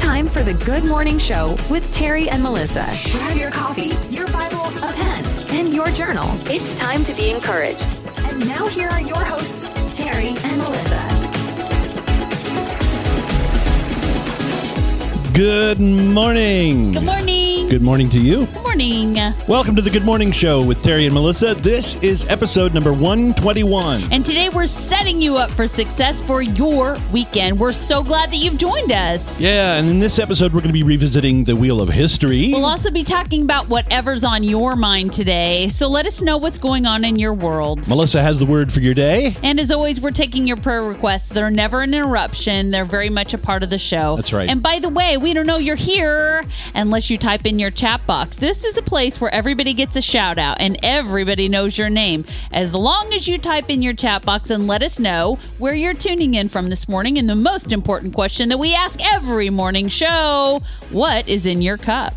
time for the Good Morning Show with Terry and Melissa. Grab your coffee, your Bible, a pen, and your journal. It's time to be encouraged. And now here are your hosts, Terry and Melissa. Good morning. Good morning. Good morning to you. Good morning. Welcome to the Good Morning Show with Terry and Melissa. This is episode number 121. And today we're setting you up for success for your weekend. We're so glad that you've joined us. Yeah, and in this episode, we're going to be revisiting the Wheel of History. We'll also be talking about whatever's on your mind today. So let us know what's going on in your world. Melissa has the word for your day. And as always, we're taking your prayer requests. They're never an interruption, they're very much a part of the show. That's right. And by the way, we don't know you're here unless you type in your chat box. This is a place where everybody gets a shout out and everybody knows your name. As long as you type in your chat box and let us know where you're tuning in from this morning. And the most important question that we ask every morning show what is in your cup?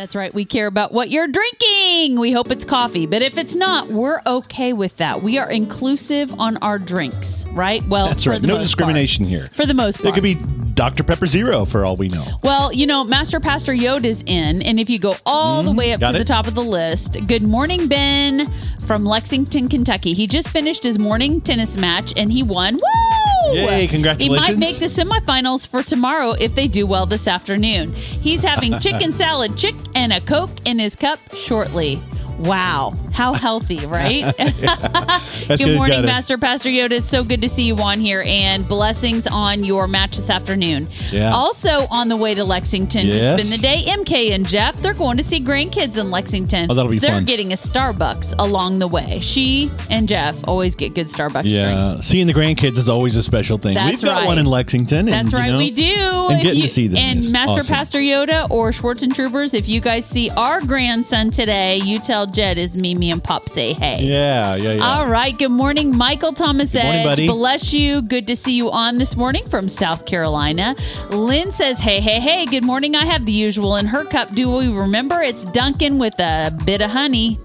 That's right. We care about what you're drinking. We hope it's coffee. But if it's not, we're okay with that. We are inclusive on our drinks, right? Well, That's right. No discrimination part. here. For the most part. could be Dr. Pepper Zero for all we know. Well, you know, Master Pastor Yoda's in, and if you go all the way up Mm-hmm. to the top of the list, good morning, Ben from Lexington, Kentucky. He just finished his morning tennis match and he won. Woo! Yay, congratulations. He might make the semifinals for tomorrow if they do well this afternoon. He's having chicken salad, chick, and a Coke in his cup shortly. Wow, how healthy, right? Good morning. Master Pastor Yoda. It's so good to see you on here, and blessings on your match this afternoon. Yeah. Also on the way to Lexington to Yes. spend the day, MK and Jeff, they're going to see grandkids in Lexington. Oh, that'll be they're fun. getting a Starbucks along the way. She and Jeff always get good Starbucks drinks. Yeah, seeing the grandkids is always a special thing. That's We've got right. one in Lexington. and, That's you right, know, we do. And getting you- to see them And Master awesome. Pastor Yoda or Schwartz and Troopers, if you guys see our grandson today, you tell Jed is Mimi and Pop say hey. Yeah, yeah, yeah. All right. Good morning, Michael Thomas morning, Edge. buddy. Bless you. Good to see you on this morning from South Carolina. Lynn says, Hey, hey, hey, good morning. I have the usual in her cup. Do we remember it's Dunkin' with a bit of honey?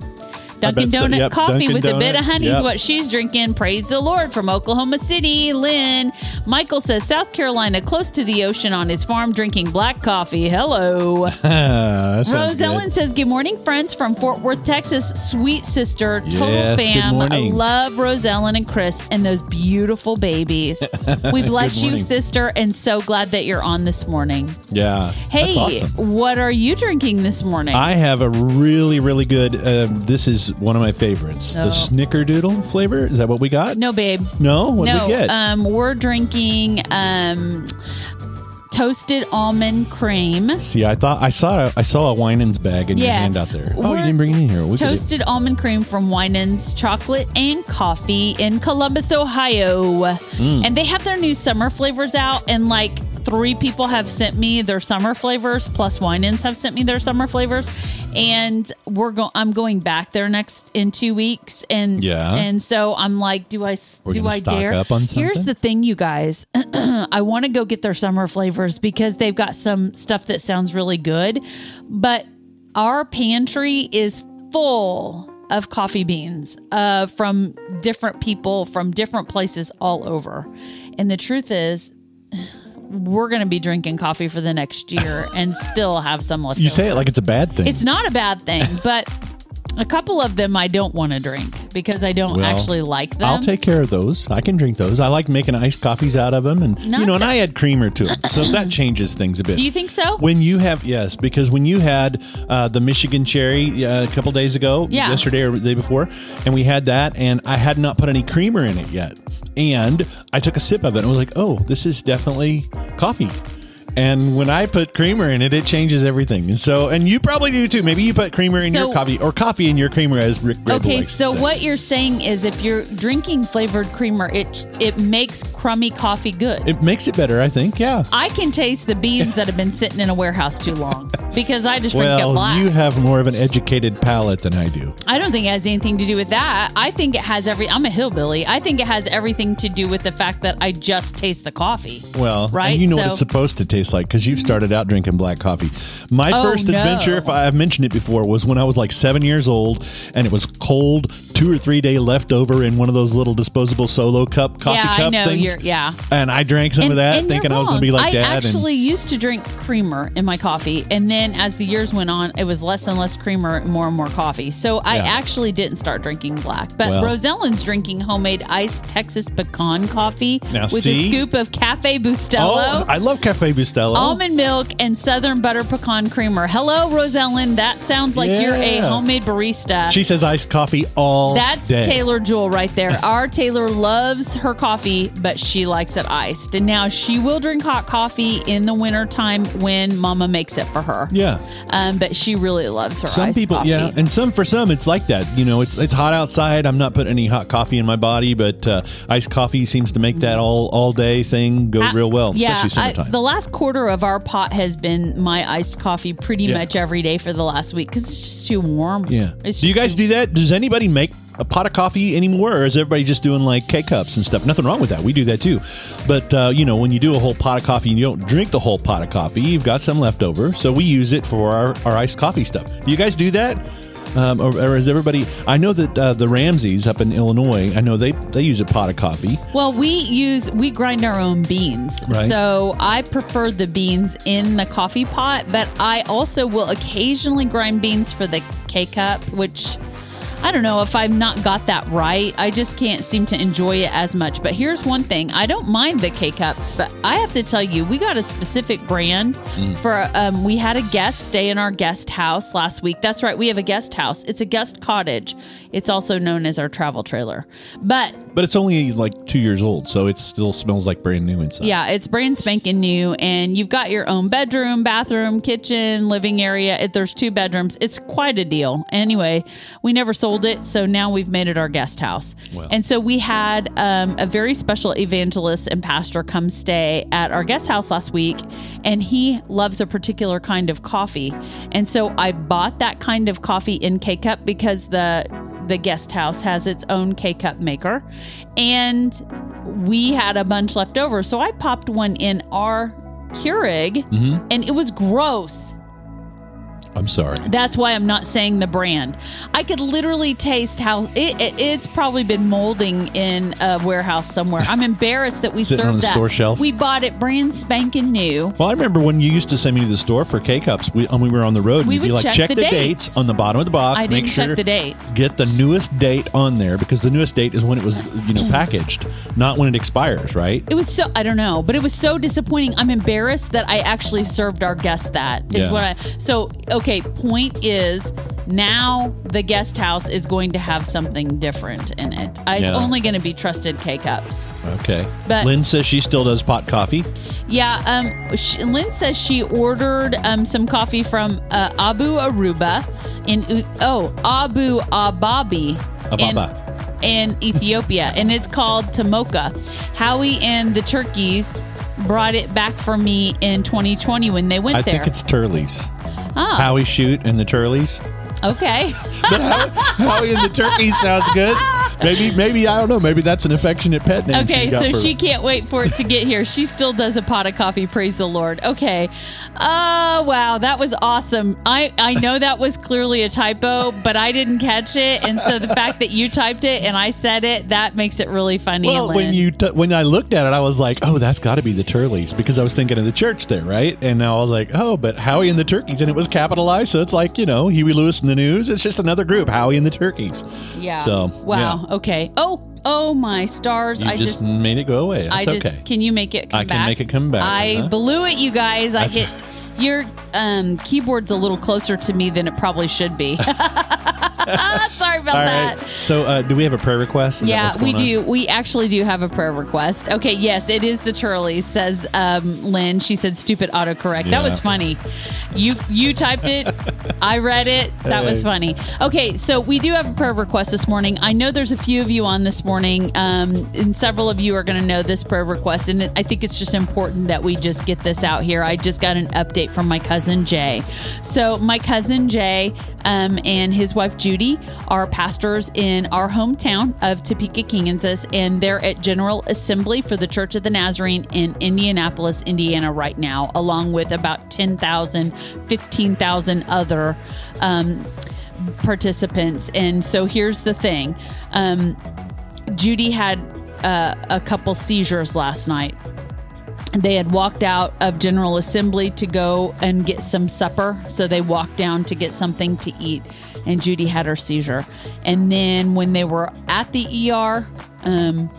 Dunkin' bet so. Donut Yep, coffee Dunkin' with a bit of Donuts. honey is what she's drinking. Praise the Lord from Oklahoma City. Lynn. Michael says, South Carolina, close to the ocean on his farm, drinking black coffee. Hello. Rose. Ellen says, Good morning, friends from Fort Worth, Texas. Sweet sister, total Yes, good fam. Love Rose Ellen and Chris and those beautiful babies. We bless you, sister, and so glad that you're on this morning. Yeah, Hey, awesome. what are you drinking this morning? I have a really, really good. Uh, this is one of my favorites. The Oh. Snickerdoodle flavor. Is that what we got? no, babe. No. What did no, we get? um, we're drinking um, toasted almond cream. See, I thought I saw a, I saw a Winans bag in your Yeah. hand out there. Oh, We're you didn't bring it in here. We could- Toasted almond cream from Winans Chocolate and Coffee in Columbus, Ohio. Mm. And they have their new summer flavors out, and like three people have sent me their summer flavors, plus Winans have sent me their summer flavors. And we're going. I'm going back there next in two weeks, and Yeah. and so I'm like, do I We're do I dare? up on Here's the thing, you guys. I want to go get their summer flavors because they've got some stuff that sounds really good, but our pantry is full of coffee beans uh, from different people from different places all over. And the truth is, we're going to be drinking coffee for the next year and still have some left. You over. say it like it's a bad thing. It's not a bad thing, but a couple of them I don't want to drink because I don't Well, actually like them. I'll take care of those. I can drink those. I like making iced coffees out of them, and Not you know, and I add creamer to them, so that changes things a bit. Do you think so? When you have yes, because when you had uh, the Michigan cherry uh, a couple days ago, Yeah. yesterday or the day before, and we had that, and I had not put any creamer in it yet, and I took a sip of it, and was like, oh, this is definitely coffee. And when I put creamer in it, it changes everything. So, and you probably do too. Maybe you put creamer in So- your coffee or coffee in your creamer, as Rick Grable Okay, so what you're saying is if you're drinking flavored creamer, it it makes crummy coffee good. It makes it better, I think. Yeah. I can taste the beans that have been sitting in a warehouse too long because I just drink it Well, black. you have more of an educated palate than I do. I don't think it has anything to do with that. I think it has every. I'm a hillbilly. I think it has everything to do with the fact that I just taste the coffee. Well, Right, and you know what it's supposed to taste like because you've started out drinking black coffee. My Oh, first no. adventure, if I've mentioned it before, was when I was like seven years old, and it was cold two or three day leftover in one of those little disposable solo cup coffee Yeah, I cup know, things. yeah. And I drank some of that, thinking I was going to be like I dad. actually used to drink creamer in my coffee, and then as the years went on, it was less and less creamer, and more and more coffee. So I Yeah. actually didn't start drinking black. But Well. Rosellen's drinking homemade iced Texas pecan coffee Now, with see? a scoop of Cafe and, Bustelo. oh, I love Cafe Bustelo. Almond milk and southern butter pecan creamer. Hello, Rosellen. That sounds like you're a homemade barista. she says iced coffee all That's day. Taylor Jewel right there. Our Taylor loves her coffee, but she likes it iced. And now she will drink hot coffee in the wintertime when mama makes it for her. Yeah. Um, but she really loves her Some people, coffee. yeah, and some for some, it's like that. You know, it's it's hot outside. I'm not putting any hot coffee in my body, but uh, iced coffee seems to make that all all day thing go I- real well, yeah, especially I- summertime. the last quarter of our pot has been my iced coffee pretty Yeah. much every day for the last week because it's just too warm. yeah. It's do you guys do that? Does anybody make a pot of coffee anymore, or is everybody just doing like K cups and stuff? Nothing wrong with that. We do that too. But uh, you know, when you do a whole pot of coffee and you don't drink the whole pot of coffee, you've got some left over, so we use it for our, our iced coffee stuff. Do you guys do that? Um, or, or is everybody? I know that uh, the Ramses up in Illinois. I know they they use a pot of coffee. Well, we use we grind our own beans. Right. So I prefer the beans in the coffee pot, but I also will occasionally grind beans for the K cup, which I don't know if I've not got that right. I just can't seem to enjoy it as much. But here's one thing: I don't mind the K cups, but I have to tell you, we got a specific brand for. Um, we had a guest stay in our guest house last week. That's right, we have a guest house. It's a guest cottage. It's also known as our travel trailer, but But it's only like two years old, so it still smells like brand new inside. Yeah, it's brand spanking new, and you've got your own bedroom, bathroom, kitchen, living area. It, there's two bedrooms. It's quite a deal. Anyway, we never sold it, so now we've made it our guest house. And so we had um, a very special evangelist and pastor come stay at our guest house last week, and he loves a particular kind of coffee. And so I bought that kind of coffee in K cup because the the guest house has its own K cup maker, and we had a bunch left over, so I popped one in our Keurig, Mm-hmm. and it was gross. I'm sorry. That's why I'm not saying the brand. I could literally taste how it, it- it's probably been molding in a warehouse somewhere. I'm embarrassed that we Sitting served on the that. store shelf? We bought it brand spanking new. Well, I remember when you used to send me to the store for K cups. We, when we were on the road, We you'd be would like, check check the the, dates. on the bottom of the box. I make didn't sure check the date. Get the newest date on there because the newest date is when it was, you know, packaged, not when it expires, right? It was so I don't know, but it was so disappointing. I'm embarrassed that I actually served our guests that. Is Yeah. what I so okay, point is now the guest house is going to have something different in it. It's Yeah. only going to be trusted K cups. Okay. But- Lynn says she still does pot coffee. Yeah, um, sh Lynn says she ordered um, some coffee from uh, Abu Aruba in oh Abu Ababi Ababa. in, in Ethiopia, and it's called Tomoka. Howie and the turkeys brought it back for me in 2020 when they went I there. I think it's Turley's. Oh, Howie Shoot and the Turleys. okay. But Howie, Howie and the Turkey sounds good. Maybe, maybe I don't know. Maybe that's an affectionate pet name. Okay, so for- she can't wait for it to get here. She still does a pot of coffee. Praise the Lord. Okay. Oh wow, that was awesome. I I know that was clearly a typo, but I didn't catch it, and so the fact that you typed it and I said it, that makes it really funny. Well, Lynn. when you t- when I looked at it, I was like, "Oh, that's got to be the Turleys," because I was thinking of the church there, right? And now I was like, "Oh, but Howie and the Turkeys," and it was capitalized, so it's like you know Huey Lewis and the News. It's just another group, Howie and the Turkeys. yeah. So wow. Okay. Oh oh my stars! You I just, just. made it go away. I just okay. can you make it come I can back? make it come back, I huh? blew it, you guys. I That's- get your um, keyboard's a little closer to me than it probably should be. Sorry about All that. right. So, uh, do we have a prayer request? Is that Yeah, what's we going on? do. We actually do have a prayer request. Okay, yes, it is the Turleys, says um, Lynn. She said stupid autocorrect. That was funny. You you typed it. I read it. That was funny. Okay, so we do have a prayer request this morning. I know there's a few of you on this morning, um, and several of you are going to know this prayer request, and I think it's just important that we just get this out here. I just got an update from my cousin Jay. So my cousin Jay um, and his wife Judy are pastors in our hometown of Topeka, Kansas, and they're at General Assembly for the Church of the Nazarene in Indianapolis, Indiana, right now, along with about 10,000, 15,000 other um, participants. And so here's the thing um, Judy had uh, a couple seizures last night. They had walked out of General Assembly to go and get some supper. So they walked down to get something to eat. And Judy had her seizure. And then when they were at the ER, um,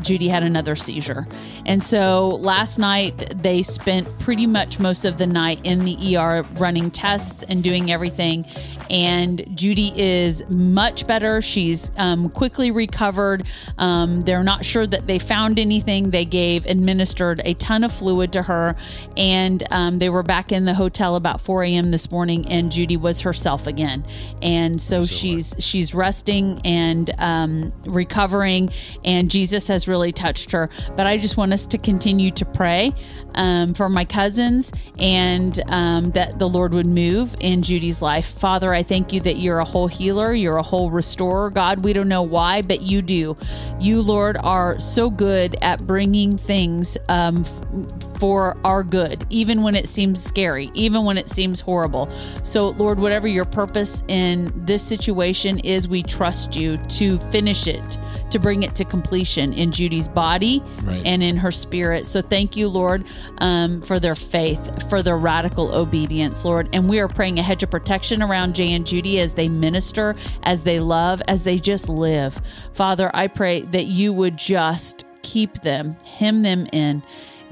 Judy had another seizure. And so last night they spent pretty much most of the night in the ER running tests and doing everything. And Judy is much better. She's um, quickly recovered. Um, they're not sure that they found anything. They gave, administered a ton of fluid to her. And um, they were back in the hotel about 4 a.m. this morning, and Judy was herself again. And so she's she's resting and um, recovering, and Jesus has really touched her. But I just want us to continue to pray um, for my cousins and um, that the Lord would move in Judy's life. Father, I thank you that you're a whole healer, you're a whole restorer. God, we don't know why, but you do. You, Lord, are so good at bringing things um, f- for our good, even when it seems scary, even when it seems horrible. So, Lord, whatever your purpose in this situation is, we trust you to finish it, to bring it to completion in Judy's body Right. and in her spirit. So, thank you, Lord, um, for their faith, for their radical obedience, Lord. And we are praying a hedge of protection around Jay and Judy as they minister, as they love, as they just live. Father, I pray that you would just keep them, hem them in.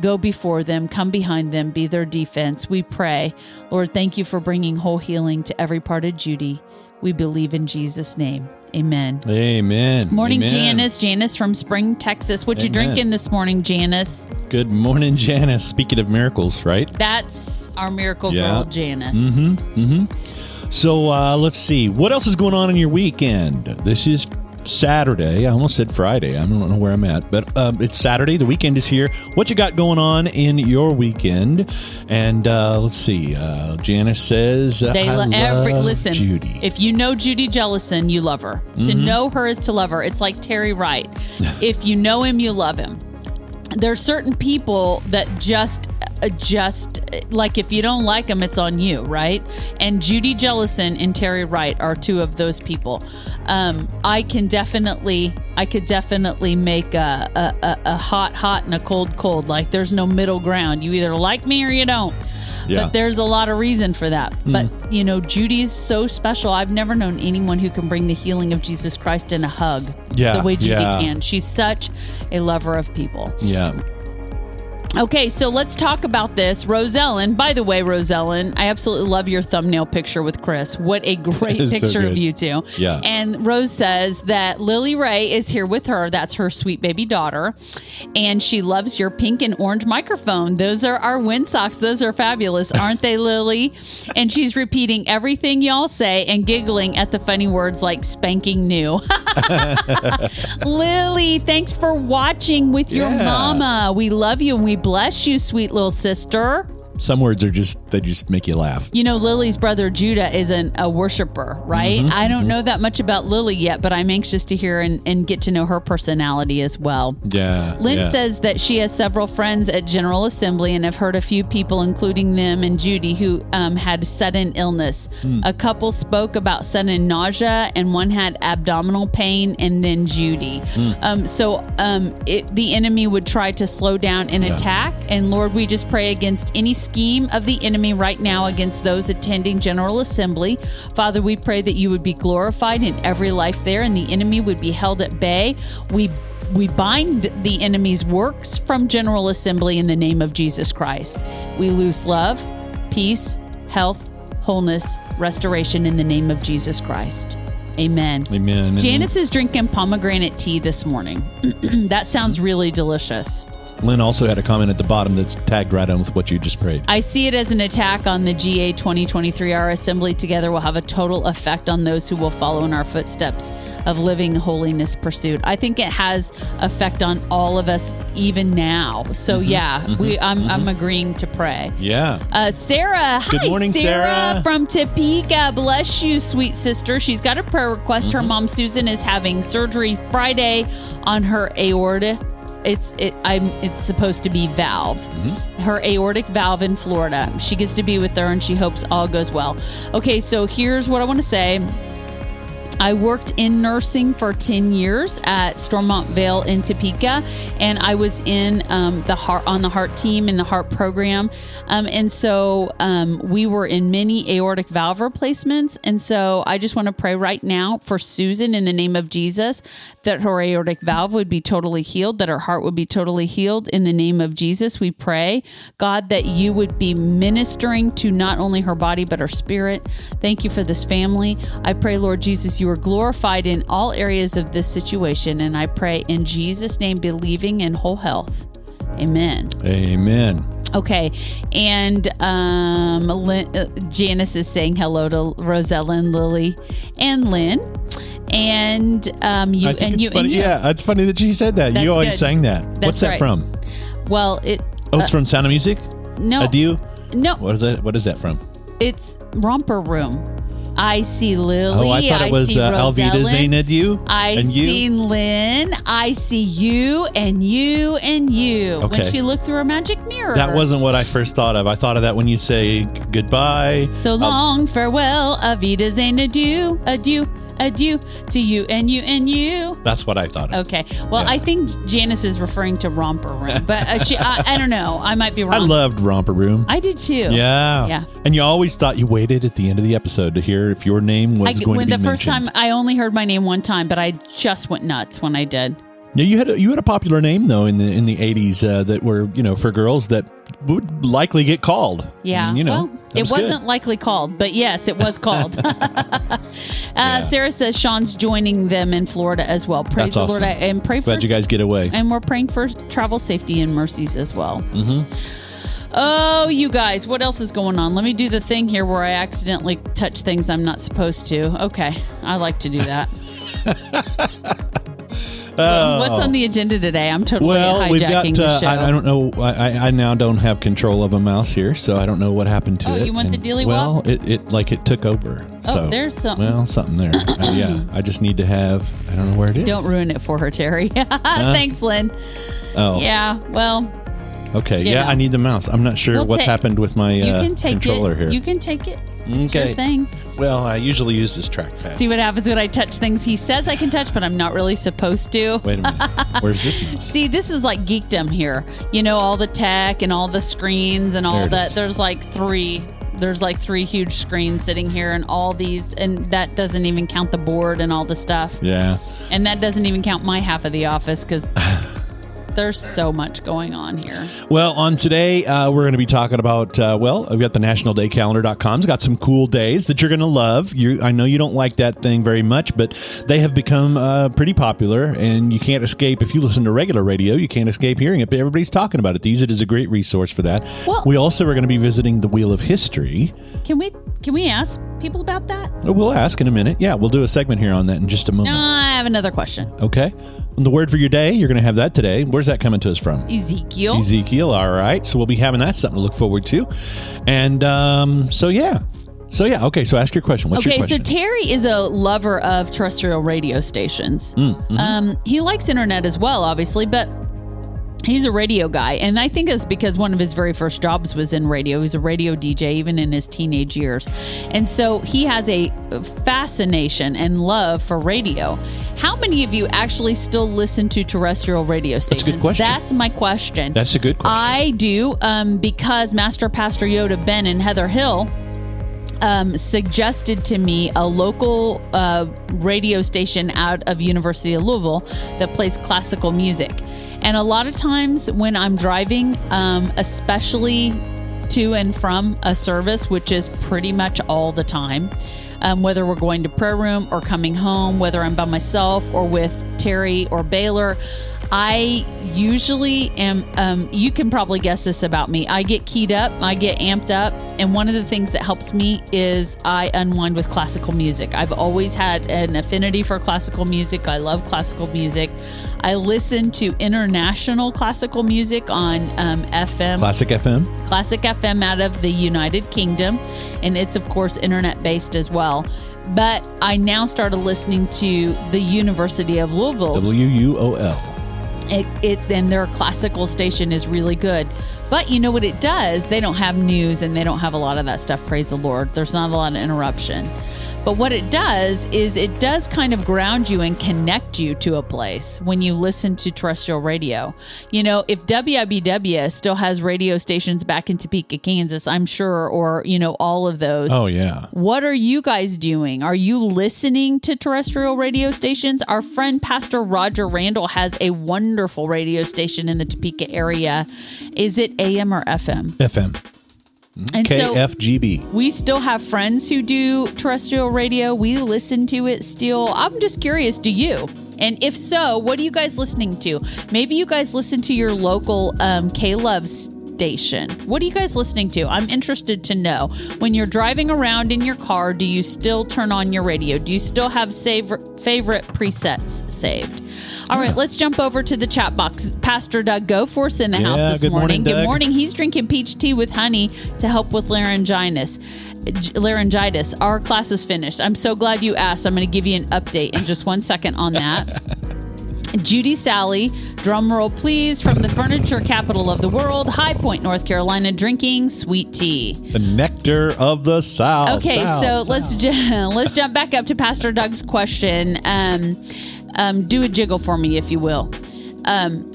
Go before them, come behind them, be their defense. We pray. Lord, thank you for bringing whole healing to every part of Judy. We believe in Jesus' name. Amen. Amen. Morning, Amen. Janice. Janice from Spring, Texas. What you drinking this morning, Janice? Good morning, Janice. Speaking of miracles, right? That's our miracle Yeah. girl, Janice. Mm-hmm. Mm-hmm. So uh, let's see. What else is going on in your weekend? This is Saturday. I almost said Friday. I don't know where I'm at, but um, it's Saturday. The weekend is here. What you got going on in your weekend? And uh, let's see. Uh, Janice says, uh, They I lo- love every listen. Judy. If you know Judy Jellison, you love her. To Mm-hmm. know her is to love her. It's like Terry Wright. if you know him, you love him. There are certain people that just uh, just like if you don't like them, it's on you, right? And Judy Jellison and Terry Wright are two of those people. Um, I can definitely, I could definitely make a, a, a, a hot hot and a cold cold. Like there's no middle ground. You either like me or you don't. Yeah. But there's a lot of reason for that. Hmm. But, you know, Judy's so special. I've never known anyone who can bring the healing of Jesus Christ in a hug Yeah, the way Judy yeah. can. She's such a lover of people. yeah. Okay, so let's talk about this. Rosellen, by the way, Rosellen, I absolutely love your thumbnail picture with Chris. What a great It's so picture of you two. Yeah. And Rose says that Lily Ray is here with her. That's her sweet baby daughter. And she loves your pink and orange microphone. Those are our wind socks. Those are fabulous, aren't they, Lily? And she's repeating everything y'all say and giggling at the funny words like spanking new. Lily, thanks for watching with your Yeah. mama. We love you and we bless you, sweet little sister. Some words are just, they just make you laugh. You know, Lily's brother Judah isn't a worshiper, right? Mm-hmm, I don't know that much about Lily yet, but I'm anxious to hear and, and get to know her personality as well. Yeah. Lynn yeah. says that she has several friends at General Assembly and have heard a few people, including them and Judy, who um, had sudden illness. Hmm. A couple spoke about sudden nausea, and one had abdominal pain, and then Judy. Hmm. Um, so um, it, the enemy would try to slow down an attack. And Lord, we just pray against any scheme of the enemy right now against those attending General Assembly. Father, we pray that you would be glorified in every life there, and the enemy would be held at bay. We we bind the enemy's works from General Assembly in the name of Jesus Christ. We loose love, peace, health, wholeness, restoration in the name of Jesus Christ. Amen. Amen. Janice is drinking pomegranate tea this morning. that sounds really delicious. Lynn also had a comment at the bottom that's tagged right on with what you just prayed. I see it as an attack on the GA 2023. Our assembly together will have a total effect on those who will follow in our footsteps of living holiness pursuit. I think it has effect on all of us even now. So Mm-hmm. yeah, we I'm I'm agreeing to pray. Yeah. Uh, Sarah, Good hi, morning, Sarah. from Topeka. Bless you, sweet sister. She's got a prayer request. Mm-hmm. Her mom Susan is having surgery Friday on her aorta. It's it. I'm. It's supposed to be valve. Mm-hmm. Her aortic valve in Florida. She gets to be with her, and she hopes all goes well. Okay, so here's what I want to say. I worked in nursing for 10 years at Stormont Vail in Topeka, and I was in um, the heart on the heart team in the heart program. Um, and so um, we were in many aortic valve replacements. And so I just want to pray right now for Susan in the name of Jesus that her aortic valve would be totally healed, that her heart would be totally healed. In the name of Jesus, we pray, God, that you would be ministering to not only her body, but her spirit. Thank you for this family. I pray, Lord Jesus, you are glorified in all areas of this situation. And I pray in Jesus' name, believing in whole health. Amen. Amen. Okay, and um, Lynn, uh, Janice is saying hello to Rosella and Lily and Lynn, and um, you and you and you. yeah, it's funny that she said that. That's you always good. sang that. That's What's that right. from? Well, it Oh, it's from Sound of Music. no Adieu. no, What is that? What is that from? it's Romper Room. I see Lily. Oh, I thought it was see uh, Alvida Rosella. Zainadieu. I and you. see Lynn. I see you and you and you. When she looked through her magic mirror. That wasn't what I first thought of. I thought of that when you say goodbye. So Uh, long, farewell, Avidas and adieu, adieu, adieu to you and you and you. that's what I thought of. Okay. Well, Yeah. I think Janice is referring to Romper Room, but uh, she, I, I don't know. I might be wrong. I loved Romper Room. I did too. yeah. Yeah. And you always thought you waited at the end of the episode to hear if your name was I, going when to the be first mentioned. time I only heard my name one time, but I just went nuts when I did. Yeah, you had a, you had a popular name though in the in the eighties uh, that were you know for girls that would likely get called. Yeah. And, you know, well, it was wasn't likely called, but yes, it was called. uh, Sarah says Sean's joining them in Florida as well. Praise That's the Lord. I, and pray for Glad you guys get away. and we're praying for travel safety and mercies as well. Mm-hmm. Oh, you guys, what else is going on? Let me do the thing here where I accidentally touch things I'm not supposed to. Okay, I like to do that. What's on the agenda today? I'm totally Oh. Well, we've got. hijacking the Uh, show. I, I don't know. I, I now don't have control of a mouse here, so I don't know what happened to Oh, it. you want the And, dealy Well, it, it like it took over. Oh, so there's something. Well, something there. Uh, yeah, I just need to have. I don't know where it is. Don't ruin it for her, Terry. Thanks, Lynn. Oh, Yeah, well, okay. you Yeah, know. I need the mouse. I'm not sure We'll what's ta- happened with my you uh, can take controller it. here. You can take it. It's your Okay. thing. well, I usually use this trackpad. See what happens when I touch things he says I can touch, but I'm not really supposed to. Wait a minute. Where's this mouse? See, this is like geekdom here. You know, all the tech and all the screens and all There it that. is. There's like three. There's like three huge screens sitting here, and all these, and that doesn't even count the board and all the stuff. Yeah. And that doesn't even count my half of the office because there's so much going on here. Well, on today, uh, we're going to be talking about, uh, well, we've got the nationaldaycalendar.com. It's got some cool days that you're going to love. You, I know you don't like that thing very much, but they have become uh, pretty popular, and you can't escape. If you listen to regular radio, you can't escape hearing it, but everybody's talking about it. These it is a great resource for that. Well- we also are going to be visiting the Wheel of History. Can we can we ask people about that? We'll ask in a minute. Yeah, we'll do a segment here on that in just a moment. No, I have another question. Okay. The word for your day, you're going to have that today. Where's that coming to us from? Ezekiel. Ezekiel. All right. So we'll be having that something to look forward to. And um, so, yeah. So, yeah. Okay. So ask your question. What's Okay, your so? Terry is a lover of terrestrial radio stations. Mm, mm-hmm. Um, he likes internet as well, obviously, but he's a radio guy, and I think it's because one of his very first jobs was in radio. He was a radio DJ even in his teenage years, and so he has a fascination and love for radio. How many of you actually still listen to terrestrial radio stations? That's a good question. That's my question. That's a good question. I do um, because Master Pastor Yoda Ben and Heather Hill um, suggested to me a local uh, radio station out of University of Louisville that plays classical music. And a lot of times when I'm driving, um, especially to and from a service, which is pretty much all the time, um, whether we're going to prayer room or coming home, whether I'm by myself or with Terry or Baylor, I usually am, um, you can probably guess this about me. I get keyed up, I get amped up. And one of the things that helps me is I unwind with classical music. I've always had an affinity for classical music. I love classical music. I listen to international classical music on um, FM. Classic FM. Classic FM out of the United Kingdom, and it's of course internet based as well. But I now started listening to the University of Louisville. W U O L. It, it and their classical station is really good. But you know what it does? They don't have news and they don't have a lot of that stuff. Praise the Lord. There's not a lot of interruption. But what it does is it does kind of ground you and connect you to a place when you listen to terrestrial radio. You know, if WIBW still has radio stations back in Topeka, Kansas, I'm sure, or, you know, all of those. Oh yeah. What are you guys doing? Are you listening to terrestrial radio stations? Our friend Pastor Roger Randall has a wonderful radio station in the Topeka area. Is it AM or FM? FM. And so KFGB. we still have friends who do terrestrial radio. We listen to it still. I'm just curious, do you? And if so, what are you guys listening to? Maybe you guys listen to your local um, K Love station. What are you guys listening to? I'm interested to know. When you're driving around in your car, do you still turn on your radio? Do you still have save- favorite presets saved? All right, let's jump over to the chat box. Pastor Doug Goforth's in the Yeah, house this good morning, Good morning. He's drinking peach tea with honey to help with laryngitis. Laryngitis. Our class is finished. I'm so glad you asked. I'm going to give you an update in just one second on that. Judy Sally, drum roll please, from the furniture capital of the world, High Point, North Carolina, drinking sweet tea. The nectar of the South. Okay, South, so South. let's ju- let's jump back up to Pastor Doug's question. Um, um, do a jiggle for me, if you will. Um,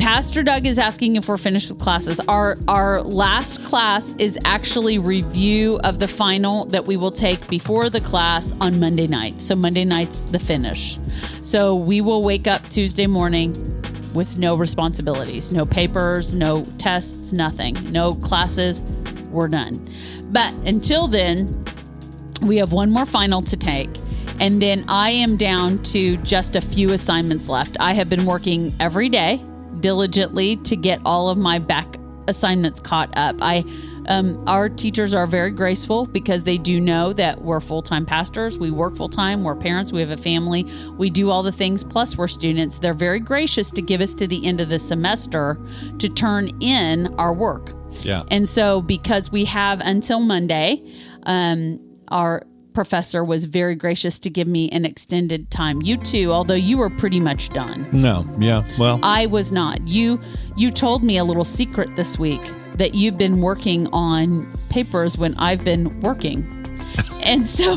Pastor Doug is asking if we're finished with classes. Our our last class is actually review of the final that we will take before the class on Monday night. So Monday night's the finish. So we will wake up Tuesday morning with no responsibilities, no papers, no tests, nothing, no classes. We're done. But until then, we have one more final to take. And then I am down to just a few assignments left. I have been working every day diligently to get all of my back assignments caught up. I um, our teachers are very graceful because they do know that we're full time pastors. We work full time. We're parents. We have a family. We do all the things. Plus, we're students. They're very gracious to give us to the end of the semester to turn in our work. Yeah. And so, because we have until Monday, um, our professor was very gracious to give me an extended time. You too, although you were pretty much done. no. Yeah. Well. I was not. You you told me a little secret this week that you've been working on papers when I've been working. And so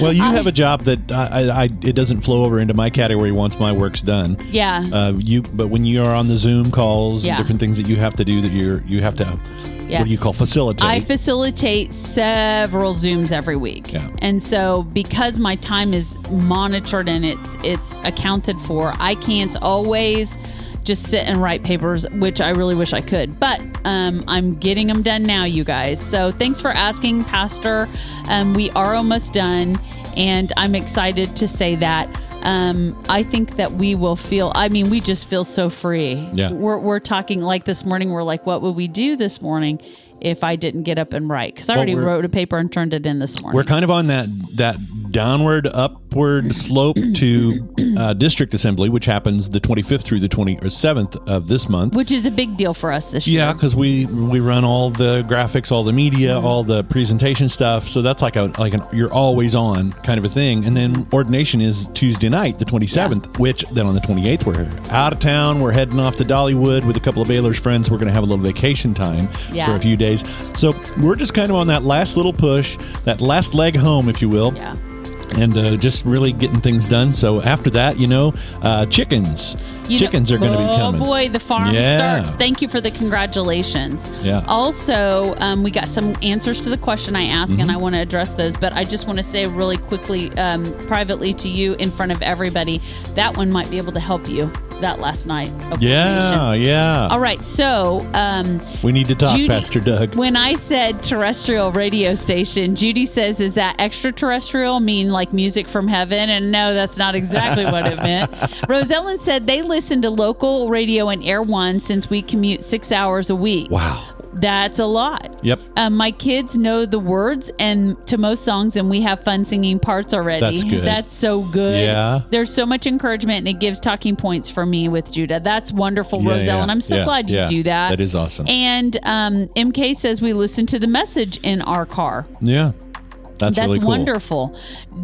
Well, you have a job that I, I, I it doesn't flow over into my category once my work's done. yeah. Uh, you, but when you are on the Zoom calls Yeah. and different things that you have to do, that you're you have to, Yeah. what do you call facilitate? I facilitate several Zooms every week. Yeah. And so because my time is monitored and it's it's accounted for, I can't always just sit and write papers, which I really wish I could. But um, I'm getting them done now, you guys. So thanks for asking, Pastor. Um, we are almost done, and I'm excited to say that. Um, I think that we will feel. I mean, we just feel so free. Yeah. we're we're talking like this morning. We're like, what would we do this morning if I didn't get up and write? Because I already wrote a paper and turned it in this morning. We're kind of on that that downward upward slope to uh, district assembly, which happens the 25th through the 27th of this month. which is a big deal for us this year. Yeah, because we we run all the graphics, all the media, Mm-hmm. all the presentation stuff. So that's like a like an you're always on kind of a thing. And then ordination is Tuesday night, the 27th, which then on the 28th we're out of town. We're heading off to Dollywood with a couple of Baylor's friends. We're going to have a little vacation time Yeah. for a few days. So we're just kind of on that last little push, that last leg home, if you will Yeah. and uh, just really getting things done. So after that, you know, uh, chickens, You know- chickens are going to be coming. oh boy, the farm Yeah. starts. Thank you for the congratulations. Yeah. Also, um, we got some answers to the question I asked, Mm-hmm. and I want to address those. But I just want to say really quickly, um, privately to you, in front of everybody, that one might be able to help you. That last night. Yeah, yeah. All right. So, um, We need to talk, Judy- Pastor Doug. When I said terrestrial radio station, Judy says, "Is that extraterrestrial? Mean like music from heaven?" And no, that's not exactly what it meant. Rosellen said they listen to local radio and Air One since we commute six hours a week. Wow. That's a lot. Yep. Um, my kids know the words and to most songs, and we have fun singing parts already. That's good. That's so good. Yeah. There's so much encouragement, and it gives talking points for me with Judah. That's wonderful, Yeah, Roselle, yeah, and I'm so yeah, glad you do that. That is awesome. And um, MK says we listen to the message in our car. Yeah. That's, That's really cool. wonderful.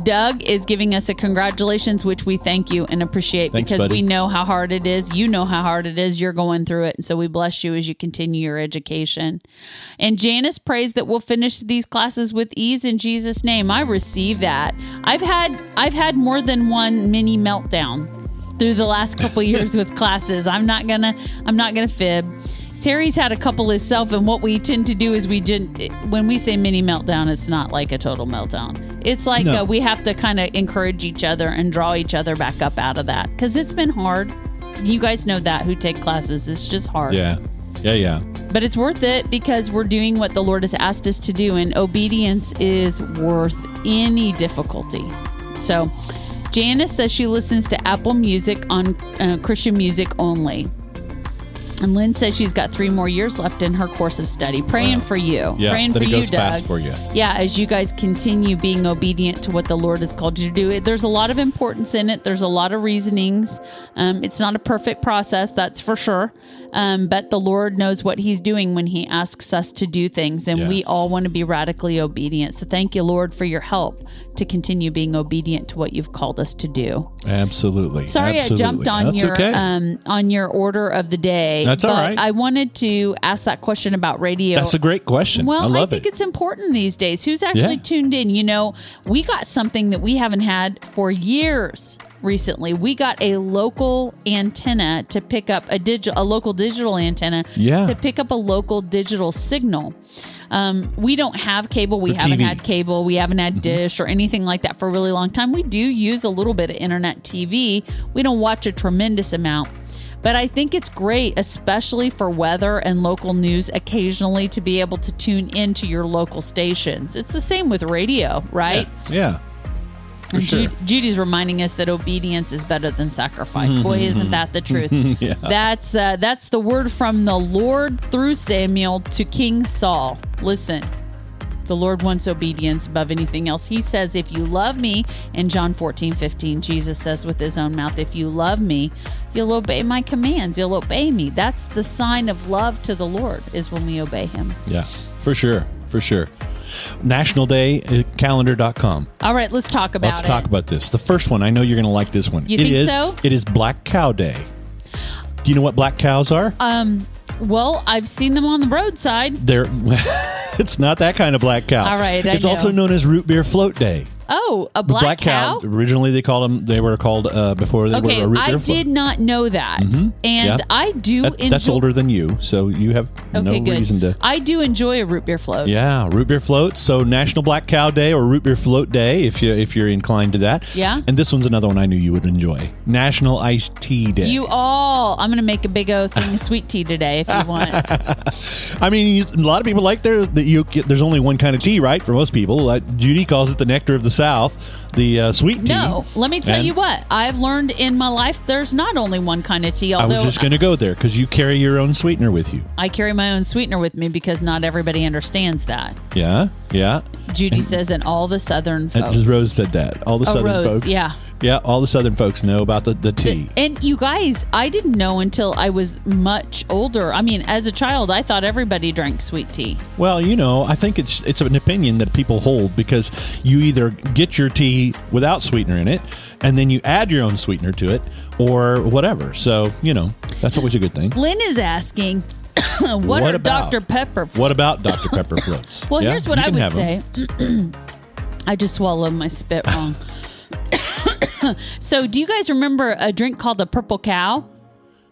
Doug is giving us a congratulations, which we thank you and appreciate Thanks, because buddy. we know how hard it is. You know how hard it is. You're going through it. And so we bless you as you continue your education. And Janice prays that we'll finish these classes with ease in Jesus' name. I receive that. I've had I've had more than one mini meltdown through the last couple years with classes. I'm not gonna I'm not gonna fib. Terry's had a couple himself, and what we tend to do is we didn't. When we say mini meltdown, it's not like a total meltdown. It's like No. uh, we have to kind of encourage each other and draw each other back up out of that because it's been hard. You guys know that who take classes. It's just hard. Yeah. Yeah, yeah. But it's worth it because we're doing what the Lord has asked us to do, and obedience is worth any difficulty. So, Janice says she listens to Apple Music on uh, Christian music only. And Lynn says she's got three more years left in her course of study. Praying Wow. for you. Yeah, Praying for it you, goes Doug. fast for you. Yeah, as you guys continue being obedient to what the Lord has called you to do, it, there's a lot of importance in it. There's a lot of reasonings. Um, it's not a perfect process, that's for sure. Um, but the Lord knows what He's doing when He asks us to do things, and Yeah. we all want to be radically obedient. So thank you, Lord, for your help to continue being obedient to what you've called us to do. Absolutely. Sorry, Absolutely. I jumped on That's your okay. um, on your order of the day. That's all right. I wanted to ask that question about radio. That's a great question. Well, I love think it. it's important these days. Who's actually Yeah. tuned in? You know, we got something that we haven't had for years recently. We got a local antenna to pick up a digital, a local digital antenna Yeah. to pick up a local digital signal. Um, we don't have cable. We For haven't TV. had cable. We haven't Mm-hmm. had dish or anything like that for a really long time. We do use a little bit of internet TV. We don't watch a tremendous amount. But I think it's great, especially for weather and local news, occasionally to be able to tune into your local stations. It's the same with radio, right? yeah. For And sure. Ju- Judy's reminding us that obedience is better than sacrifice. Boy, isn't that the truth? Yeah. That's uh, that's the word from the Lord through Samuel to King Saul. Listen, the Lord wants obedience above anything else. He says, "If you love me," in John 14, 15, Jesus says with his own mouth, "If you love me, you'll obey my commands. You'll obey me." That's the sign of love to the Lord is when we obey Him. Yeah. For sure. For sure. National Day uh, calendar.com. All right, let's talk about Let's it. talk about this. The first one, I know you're going to like this one. You It think is- so? It is Black Cow Day. Do you know what black cows are? Um, well, I've seen them on the roadside. They're it's not that kind of black cow. All right, I it's know. also known as root beer float day. Oh, a The black, cow. Originally, they called them. They were called uh, before they Okay, were a root I beer float. I did not know that, and Yeah. I do That- enjoy. that's older than you, so you have Okay, no good. reason to. I do enjoy a root beer float. Yeah, root beer float. So National Black Cow Day or Root Beer Float Day, if you if you're inclined to that. Yeah. And this one's another one I knew you would enjoy. National Iced Tea Day. You all, I'm going to make a big O thing of sweet tea today if you want. I mean, you, a lot of people like their that you. There's only one kind of tea, right? For most people, uh, Judy calls it the nectar of the South, the uh, sweet tea. no, let me tell And you what I've learned in my life. There's not only one kind of tea. I was just going to go there because you carry your own sweetener with you. I carry my own sweetener with me because not everybody understands that. Yeah, yeah. Judy says, and all the Southern folks. just Rose said that. All the Oh, Southern Rose, folks. yeah. Yeah, all the Southern folks know about the, the tea. And you guys, I didn't know until I was much older. I mean, as a child, I thought everybody drank sweet tea. Well, you know, I think it's it's an opinion that people hold because you either get your tea without sweetener in it, and then you add your own sweetener to it, or whatever. So you know, that's always a good thing. Lynn is asking, what, What are about- Dr. Pepper? What about Dr Pepper floats? Well, Yeah, here's what I would say. I just swallowed my spit wrong. so, do you guys remember a drink called the Purple Cow?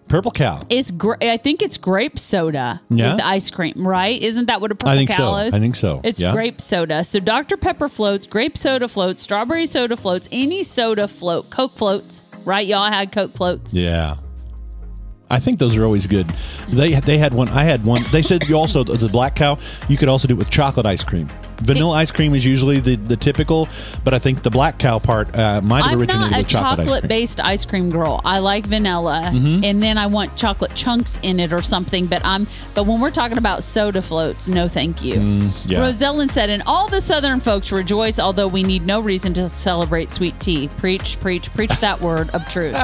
Purple cow. It's gra- I think it's grape soda Yeah? with ice cream, right? Isn't that what a purple I think cow so. is? I think so. It's Yeah. grape soda. So Dr. Pepper floats, grape soda floats, strawberry soda floats, any soda float, Coke floats, right? Y'all had Coke floats. Yeah. I think those are always good. They they had one. I had one. They said you also the black cow. You could also do it with chocolate ice cream. Vanilla ice cream is usually the, the typical, but I think the black cow part uh, might have I'm originated not a with chocolate, ice. Mm-hmm. chocolate-based ice cream girl. I like vanilla, and then I want chocolate chunks in it or something. But I'm but when we're talking about soda floats, no, thank you. Mm, yeah. Rosellen said, "And all the Southern folks rejoice, although we need no reason to celebrate sweet tea. Preach, preach, preach that word of truth."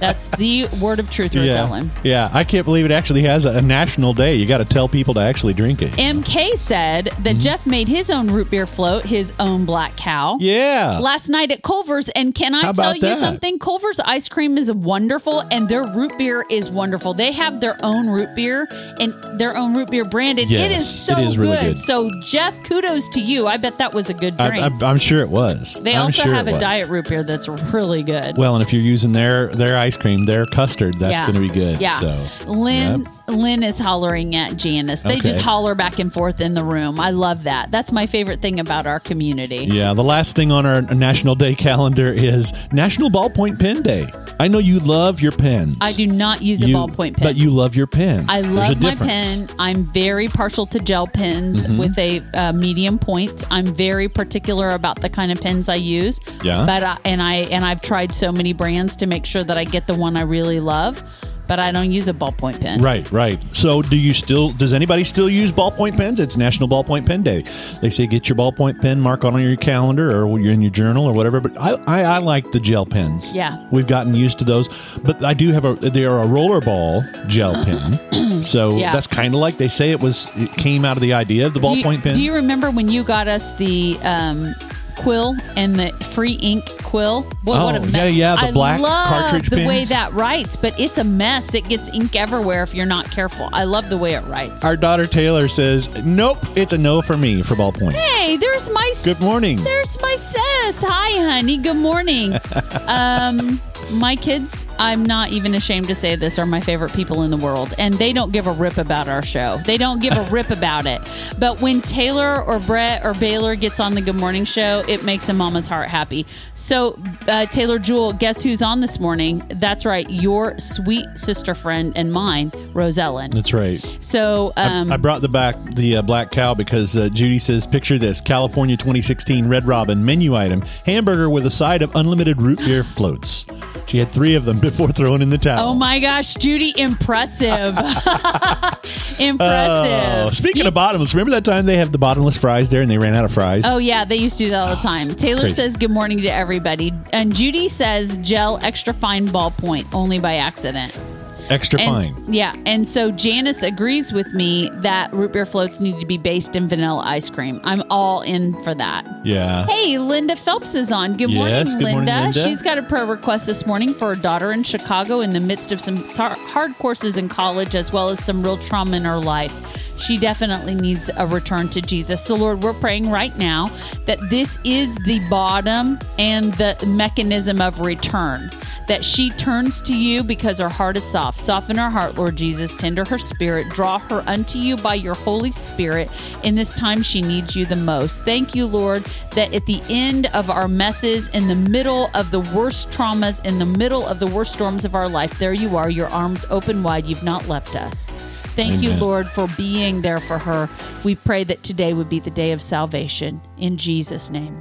That's the word of truth, Yeah. Rosellen. Yeah. I can't believe it actually has a, a national day. You got to tell people to actually drink it. MK said that Jeff made his own root beer float, his own black cow. Yeah. Last night at Culver's, and can I How tell you that? something? Culver's ice cream is wonderful, and their root beer is wonderful. They have their own root beer and their own root beer brand, and Yes, is so it is really good. So, Jeff, kudos to you. I bet that was a good drink. I, I'm sure it was. they I'm also sure have a was. diet root beer that's really good. Well, and if you're using their their ice cream, their custard, that's Yeah. going to be good. Yeah. So, Lynn yep. Lynn is hollering at Janice. They Okay. just holler back and forth in the room. I love that. That's my favorite thing about our community. Yeah, the last thing on our National Day calendar is National Ballpoint Pen Day. I know you love your pens. I do not use a ballpoint pen. But you love your pen. I love my pen. I'm very partial to gel pens Mm-hmm. with a uh, medium point. I'm very particular about the kind of pens I use. Yeah. But I, and I and I've tried so many brands to make sure that I get the one I really love. But I don't use a ballpoint pen. Right, right. So, do you still? Does anybody still use ballpoint pens? It's National Ballpoint Pen Day. They say get your ballpoint pen, mark on your calendar or you're in your journal or whatever. But I, I, I like the gel pens. Yeah. we've gotten used to those. But I do have a. They are a rollerball gel pen. so Yeah. that's kind of like they say it was. It came out of the idea of the ballpoint pen. do you remember when you got us the um, quill and the free ink quill? What, Oh, what a yeah, yeah, the I black love cartridge the way that writes, but it's a mess. It gets ink everywhere if you're not careful. I love the way it writes. Our daughter Taylor says, "Nope, it's a no for me for ballpoint." hey, there's my Good morning. There's my sis. Hi, honey. Good morning. um, my kids, I'm not even ashamed to say this, are my favorite people in the world. And they don't give a rip about our show. They don't give a rip about it. But when Taylor or Brett or Baylor gets on the Good Morning Show, it makes a mama's heart happy. So, uh, Taylor Jewel, guess who's on this morning? That's right. Your sweet sister friend and mine, Rosellen. That's right. So, um, I brought the back the uh, black cow because uh, Judy says, "Picture this: California 2016 Red Robin menu item: hamburger with a side of unlimited root beer floats." She had three of them before throwing in the towel. Oh my gosh, Judy, impressive. impressive. Oh, speaking You- of bottomless, remember that time they have the bottomless fries there and they ran out of fries? Oh yeah, they used to do that all the ah, time. Taylor Crazy. says good morning to everybody, and Judy says gel extra fine ballpoint only by accident. Extra And, fine. Yeah, and so Janice agrees with me that root beer floats need to be based in vanilla ice cream. I'm all in for that. Yeah. Hey, Linda Phelps is on. Good Yes, morning, good morning, Linda. Linda. She's got a prayer request this morning for her daughter in Chicago in the midst of some hard courses in college as well as some real trauma in her life. She definitely needs a return to Jesus. So, Lord, we're praying right now that this is the bottom and the mechanism of return. That she turns to you because her heart is soft. Soften her heart, Lord Jesus. Tender her spirit. Draw her unto you by your Holy Spirit in this time she needs you the most. Thank you, Lord, that at the end of our messes, in the middle of the worst traumas, in the middle of the worst storms of our life, there you are, your arms open wide. You've not left us. Thank you, Lord, for being there for her. We pray that today would be the day of salvation. In Jesus' name.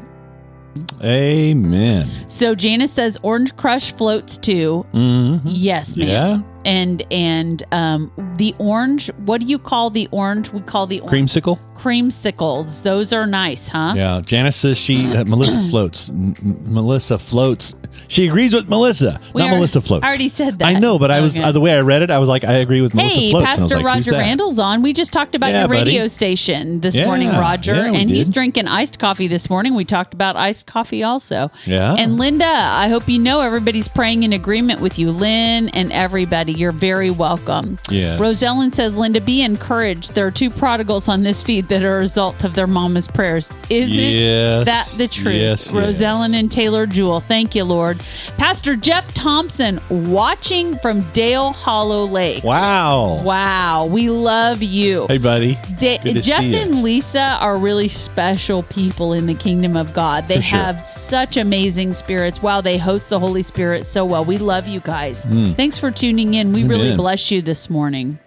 Amen. So Janice says Orange Crush floats too. Mm-hmm. Yes, ma'am. Yeah. And and um the orange, what do you call the orange? We call the orange Creamsicle? creamsicles. Those are nice, huh? Yeah. Janice says she, uh, Melissa floats. M- Melissa floats. She agrees with Melissa, We not already- Melissa floats. I already said that. I know, but I was Okay. uh, the way I read it. I was like, I agree with Melissa Hey, floats. and I was Pastor like, who's Roger that? Randall's on. We just talked about Yeah, your radio buddy. station this Yeah, morning, Roger, yeah, we and he's did. drinking iced coffee this morning. We talked about iced coffee also. Yeah. And Linda, I hope you know everybody's praying in agreement with you. Lynn and everybody, you're very welcome. Yes. Rosellen says, Linda, be encouraged. There are two prodigals on this feed that are a result of their mama's prayers. Isn't Yes. that the truth? Yes, Rosellen yes. and Taylor Jewel. Thank you, Lord. Pastor Jeff Thompson watching from Dale Hollow Lake. Wow. Wow, we love you. Hey, buddy. Da- Jeff and Lisa are really special people in the kingdom of God. They sure. have such amazing spirits. Wow, they host the Holy Spirit so well. We love you guys. Thanks for tuning in. And we really Hmm. Bless you this morning.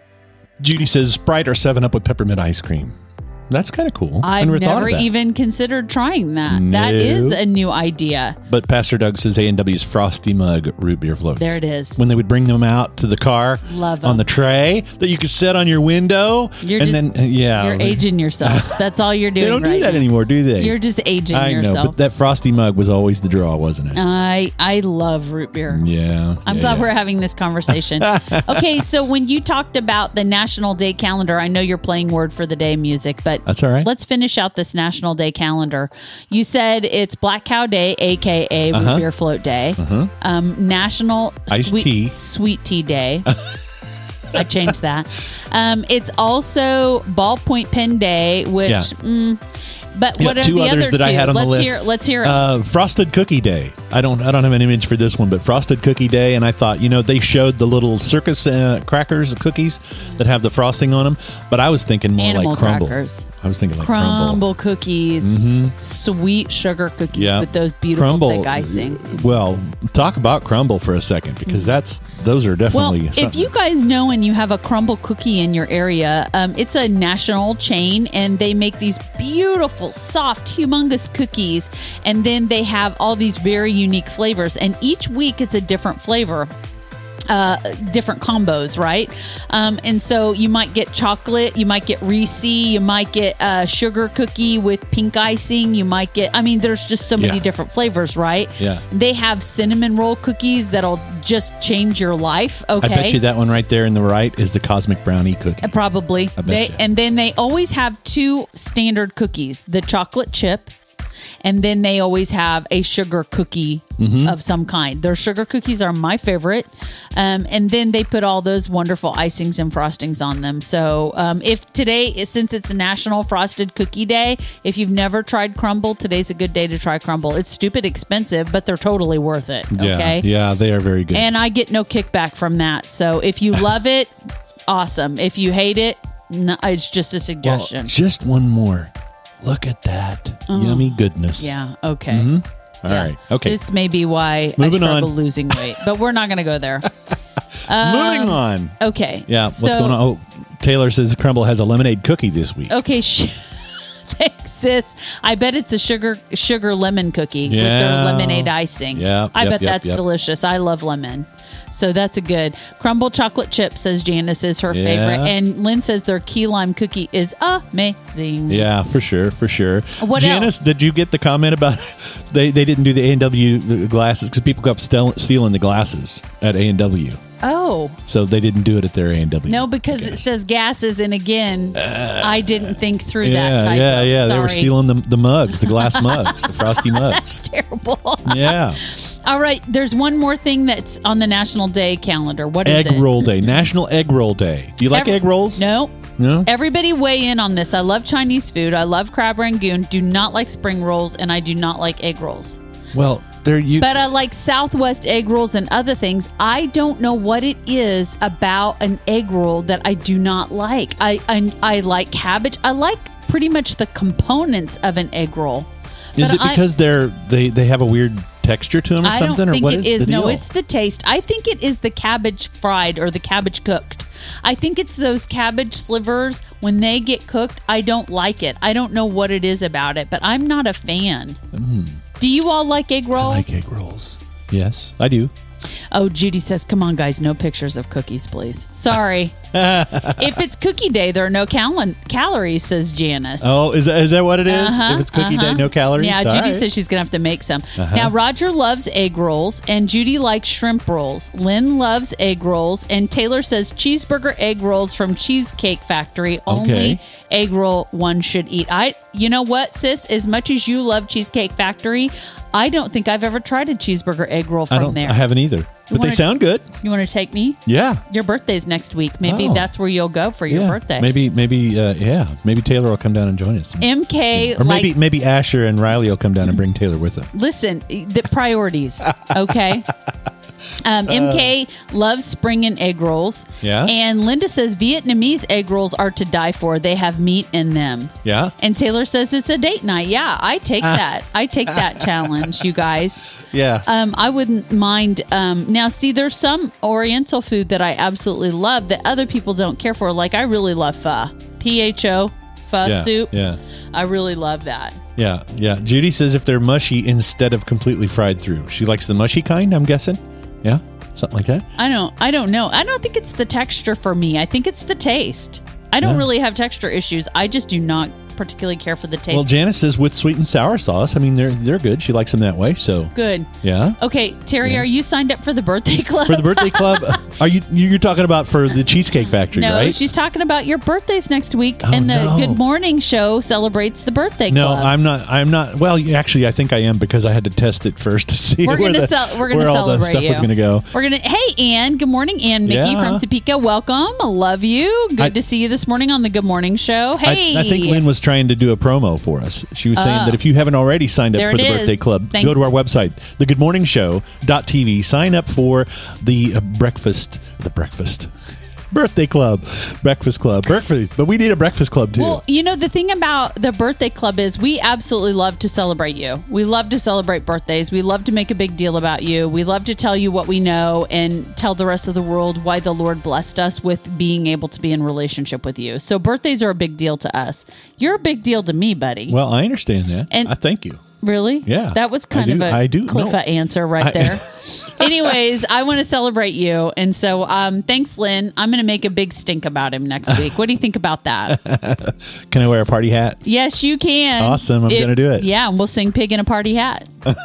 Judy says Sprite or Seven Up with peppermint ice cream. That's kind of cool. I I've never, never even considered trying that. No. That is a new idea. But Pastor Doug says A and W's frosty mug root beer floats. There it is. When they would bring them out to the car, Love 'em. on the tray that you could set on your window, You're and just- then uh, yeah, You're aging yourself. That's all you're doing. They don't right do that now. anymore, do they? You're just aging I know, but that frosty mug was always the draw, wasn't it? I I love root beer. yeah, I'm yeah, glad yeah. we're having this conversation. okay, so when you talked about the National Day calendar, I know you're playing word for the day music, but That's all right. Let's finish out this National Day calendar. You said it's Black Cow Day, aka Root Beer Float Day, um, National Uh-huh. Iced Sweet tea. Sweet Tea Day. I changed that. Um, it's also Ballpoint Pen Day, which. Yeah. Mm, but Yeah, what are two the others other that two? I had on let's the list. Hear, let's hear it. Uh, Frosted Cookie Day. I don't. I don't have an image for this one, but Frosted Cookie Day, and I thought, you know, they showed the little circus uh, crackers, cookies that have the frosting on them, but I was thinking more Animal like Crumbl. crackers. I was thinking like Crumbl, Crumbl. cookies, mm-hmm. sweet sugar cookies Yeah, with those beautiful Crumbl. thick icing. Well, talk about Crumbl for a second because mm. that's those are definitely. Well, if you guys know and you have a Crumbl cookie in your area, um, it's a national chain and they make these beautiful, soft, humongous cookies. And then they have all these very unique flavors. And each week it's a different flavor. Uh, different combos, right? Um, and so you might get chocolate, you might get Reese, you might get a sugar cookie with pink icing, you might get, I mean, there's just so many Yeah. different flavors, right? Yeah. They have cinnamon roll cookies that'll just change your life. Okay. I bet you that one right there in the right is the cosmic brownie cookie. Probably. I bet they, you. and then they always have two standard cookies the chocolate chip, and then they always have a sugar cookie Mm-hmm. of some kind. Their sugar cookies are my favorite. Um, and then they put all those wonderful icings and frostings on them. So um, if today, since it's National Frosted Cookie Day, if you've never tried Crumbl, today's a good day to try Crumbl. It's stupid expensive, but they're totally worth it. Okay. Yeah, yeah, they are very good. And I get no kickback from that. So if you love it, awesome. If you hate it, no, it's just a Well, suggestion. just one more. Look at that mm. yummy goodness. yeah. Okay. Mm-hmm. All right. Okay. This may be why Moving I struggle on. losing weight, but we're not going to go there. Moving um, on. Okay. Yeah. What's So- going on? Oh, Taylor says Crumbl has a lemonade cookie this week. Okay. Sh- Thanks, sis. I bet it's a sugar sugar lemon cookie with their lemonade icing. Yep, I yep, bet yep, that's yep. delicious. I love lemon. So that's a good Crumbl chocolate chip. Says Janice is her Yeah. favorite, and Lynn says their key lime cookie is amazing. Yeah, for sure, for sure. What Janice, else? did you get the comment about they, they didn't do the A and W glasses because people kept stealing the glasses at A and W, Oh so they didn't do it at their A and W. no, because it says gases, and again, uh, I didn't think through yeah, that. Typo. yeah, yeah. They were stealing the, the mugs, the glass mugs, the frosty mugs. Terrible. Yeah, All right, there's one more thing that's on the National Day calendar. What is egg it? Egg Roll day, National Egg Roll Day. Do you like Every- egg rolls? No. no. Everybody weigh in on this. I love Chinese food. I love crab rangoon. Do not like spring rolls, and I do not like egg rolls. Well, there you. But I like Southwest egg rolls and other things. I don't know what it is about an egg roll that I do not like. I I, I like cabbage. I like pretty much the components of an egg roll. is But it I- because they're they they have a weird texture to them or I something, don't or think what it is is. No, it's the taste. I think it is the cabbage fried or the cabbage cooked. I think it's those cabbage slivers when they get cooked. I don't like it. I don't know what it is about it, but I'm not a fan. Hmm. Do you all like egg Mm. I rolls? like egg rolls. Yes, I do. Oh, Judy says, "Come on, guys, no pictures of cookies, please." Sorry. if it's cookie day, there are no cal- calories, says Janice. Oh, is that, is that what it is? Uh-huh, if it's cookie day, uh-huh. no calories. Yeah, All Judy right. Uh-huh. says she's gonna have to make some. Now Roger loves egg rolls, and Judy likes shrimp rolls. Lynn loves egg rolls, and Taylor says cheeseburger egg rolls from Cheesecake Factory. Only Okay. egg roll one should eat. I, you know what, sis? As much as you love Cheesecake Factory, I don't think I've ever tried a cheeseburger egg roll I from don't. there. I haven't either. But they wanna- sound good. You want to take me? Yeah. Your birthday's next week. Maybe Oh. that's where you'll go for your yeah. birthday. Maybe. Maybe. Uh, yeah. Maybe Taylor will come down and join us. MK, Or maybe like, maybe Asher and Riley will come down and bring Taylor with them. listen, the priorities, okay? Um, MK loves spring and egg rolls. Yeah? And Linda says Vietnamese egg rolls are to die for. They have meat in them. Yeah. And Taylor says it's a date night. Yeah, I take that. I take that challenge, you guys. Yeah. Um, I wouldn't mind. Um, now, see, there's some Oriental food that I absolutely love that other people don't care for. Like, I really love pho. P H O. uh, Yeah, soup. yeah. I really love that. Yeah, yeah. Judy says if they're mushy instead of completely fried through. She likes the mushy kind, I'm guessing. Yeah, something like that. I don't I don't know. I don't think it's the texture for me. I think it's the taste. I don't Yeah. really have texture issues. I just do not particularly care for the taste. Well, Janice says with sweet and sour sauce. I mean, they're they're good. She likes them that way. So Good. yeah. Okay, Terry, are you signed up for the birthday club? For the birthday club, are you you're talking about for the Cheesecake Factory, no, right? she's talking about your birthdays next week, Oh, and the no. Good Morning Show celebrates the birthday no, club. I'm not. I'm not. Well, actually, I think I am because I had to test it first to see We're where gonna the, cel- we're gonna where all the stuff you. was going to go. We're gonna. Hey, Ann. Good morning, Ann. Mickey Yeah. from Topeka. Welcome. Love you. Good I- to see you this morning on the Good Morning Show. I- Hey, I, think Lynn was trying to do a promo for us. She was saying that if you haven't already signed up for the it birthday club, Thanks. go to our website, thegoodmorningshow.tv. Sign up for the breakfast, the breakfast birthday club, breakfast club, breakfast. But we need a breakfast club too. Well, you know, the thing about the birthday club is we absolutely love to celebrate you. We love to celebrate birthdays. We love to make a big deal about you. We love to tell you what we know and tell the rest of the world why the Lord blessed us with being able to be in relationship with you. So birthdays are a big deal to us. You're a big deal to me, buddy. well, I understand that. And- I thank you. Really? Yeah, That was kind do- of a I do- Cliffa no. answer right I- there. Anyways, I want to celebrate you. And so um, thanks, Lynn. I'm going to make a big stink about him next week. What do you think about that? Can I wear a party hat? yes, you can. Awesome. I'm gonna do it. Yeah, and we'll sing Pig in a Party Hat.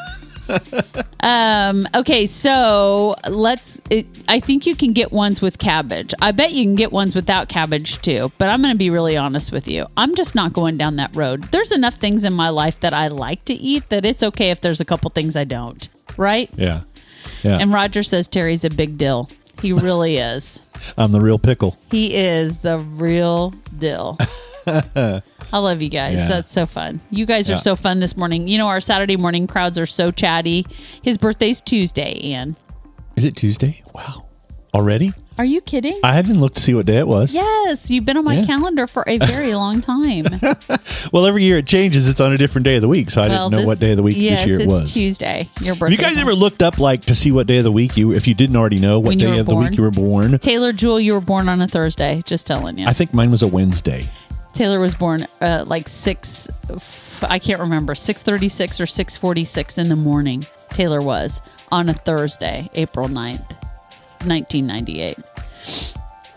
um, okay, so let's. It, I think you can get ones with cabbage. I bet you can get ones without cabbage too. But I'm going to be really honest with you. I'm just not going down that road. There's enough things in my life that I like to eat that it's okay if there's a couple things I don't. Right? Yeah. Yeah. And Roger says Terry's a big deal. He really is. I'm the real pickle. He is the real deal. I love you guys. Yeah. That's so fun. You guys are so fun this morning. You know, our Saturday morning crowds are so chatty. His birthday's Tuesday, Ann. Is it Tuesday? Wow. Already? Are you kidding? I hadn't looked to see what day it was. yes, you've been on my Yeah. calendar for a very long time. Well, every year it changes. It's on a different day of the week, so I well, didn't know this- what day of the week yes, this year it it's was. Tuesday. Your birthday. Have you guys ever looked up like to see what day of the week you, if you didn't already know what day of the week you were born? Taylor Jewel, you were born on a Thursday. Just telling you. I think mine was a Wednesday. Taylor was born uh, like six. I can't remember six thirty six or six forty six in the morning. Taylor was on a Thursday, April 9th, nineteen ninety eight.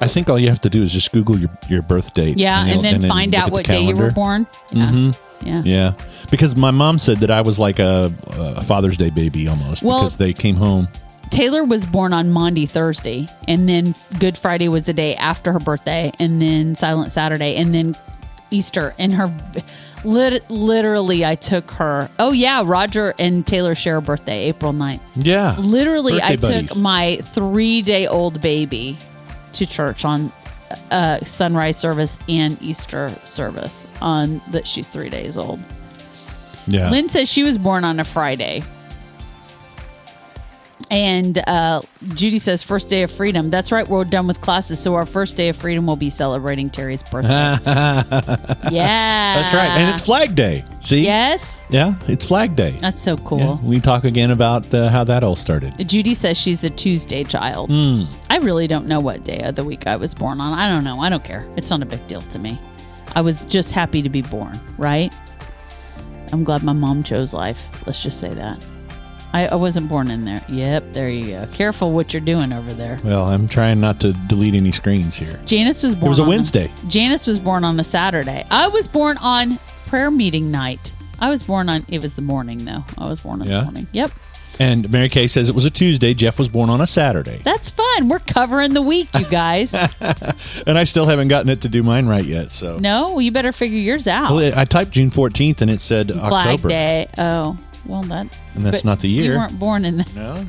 I think all you have to do is just Google your, your birth date. Yeah, and, you'll- then find look out what day you were born. Yeah, Mm-hmm. yeah. Yeah, because my mom said that I was like a, a Father's Day baby almost Well- because they came home. Taylor was born on Maundy Thursday, and then Good Friday was the day after her birthday, and then Silent Saturday, and then Easter. And her, lit, literally, I took her. Oh yeah, Roger and Taylor share a birthday, April 9th. Yeah, Literally, I Birthday took my three day old baby to church on uh, sunrise service and Easter service on that she's three days old. yeah. Lynn says she was born on a Friday. And uh, Judy says first day of freedom. That's right. We're done with classes, so our first day of freedom will be celebrating Terry's birthday. yeah, That's right, and it's Flag Day. See, yes. yeah, it's Flag Day. That's so cool. Yeah, we talk again about uh, how that all started. Judy says she's a Tuesday child. Hmm. I really don't know what day of the week I was born on. I don't know. I don't care. It's not a big deal to me. I was just happy to be born, right? I'm glad my mom chose life. Let's just say that. I, I wasn't born in there. Yep, there you go. Careful what you're doing over there. Well, I'm trying not to delete any screens here. Janice was born. It was a on Wednesday. Janice was born on a Saturday. I was born on prayer meeting night. I was born on. It was the morning though. I was born in Yeah? the morning. Yep. And Mary Kay says it was a Tuesday. Jeff was born on a Saturday. That's fun. We're covering the week, you guys. And I still haven't gotten it to do mine right yet. So no, you better figure yours out. Well, I typed June 14th and it said Flag October. Day. Oh, well, that. And that's but not the year. You weren't born in. The, No.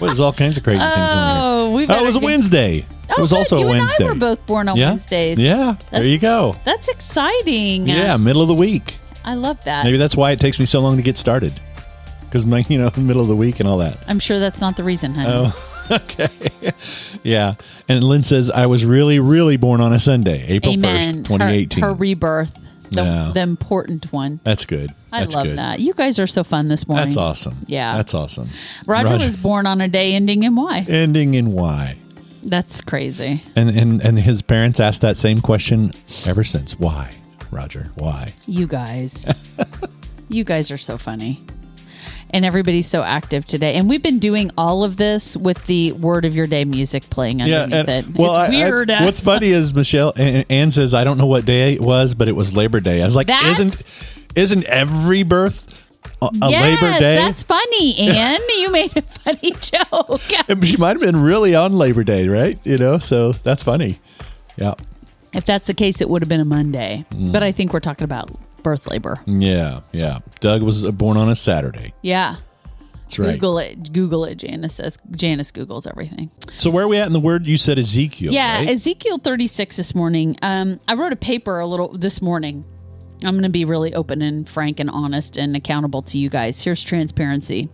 well, there's all kinds of crazy things oh, here. Oh, oh it was a Wednesday. Oh, it was good. also you a Wednesday. And I were both born on yeah. Wednesdays. Yeah. There you go. That's exciting. Yeah, middle of the week. I love that. Maybe that's why it takes me so long to get started. Because my, you know, middle of the week and all that. I'm sure that's not the reason, honey. Oh, okay. yeah. And Lynn says, I was really, really born on a Sunday, April. 1st, 2018. Her, her rebirth, the, Yeah. the important one. That's good. I That's love good. that. You guys are so fun this morning. That's awesome. Yeah. That's awesome. Roger, was born on a day ending in Y. ending in Y. That's crazy. And, and and his parents asked that same question ever since. Why? Roger? Why? You guys. you guys are so funny. And everybody's so active today. And we've been doing all of this with the word of your day music playing underneath it. well, it's I- I- weird. Uh, what's funny is Michelle Ann says I don't know what day it was, but it was Labor Day. I was like, That's- isn't isn't every birth a, yes, Labor Day? That's funny, Anne. you made a funny joke. She might have been really on Labor Day, right? You know, so that's funny. Yeah, if that's the case, it would have been a Monday. Mm. But I think we're talking about birth labor. yeah, yeah. Doug was born on a Saturday. Yeah. That's right. Google it. Google it. Janice says. Janice Googles everything. So where are we at in the word? You said Ezekiel. Yeah, right? Ezekiel 36 this morning. Um, I wrote a paper a little this morning. I'm going to be really open and frank and honest and accountable to you guys. Here's transparency.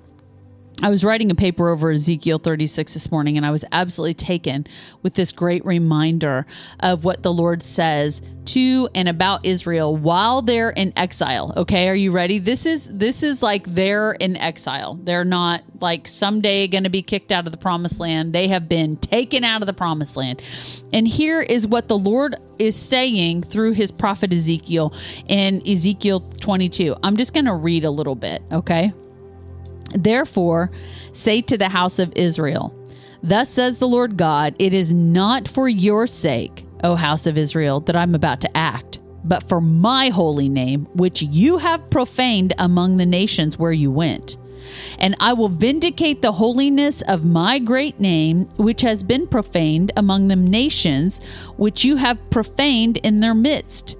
I was writing a paper over Ezekiel 36 this morning, and I was absolutely taken with this great reminder of what the Lord says to and about Israel while they're in exile. Okay, are you ready? This is this is like they're in exile. They're not like someday going to be kicked out of the promised land. They have been taken out of the promised land. And here is what the Lord is saying through his prophet Ezekiel in Ezekiel 22. I'm just going to read a little bit, okay? Therefore, say to the house of Israel, Thus says the Lord God, it is not for your sake, O house of Israel, that I'm about to act, but for my holy name, which you have profaned among the nations where you went. And I will vindicate the holiness of my great name, which has been profaned among the nations, which you have profaned in their midst.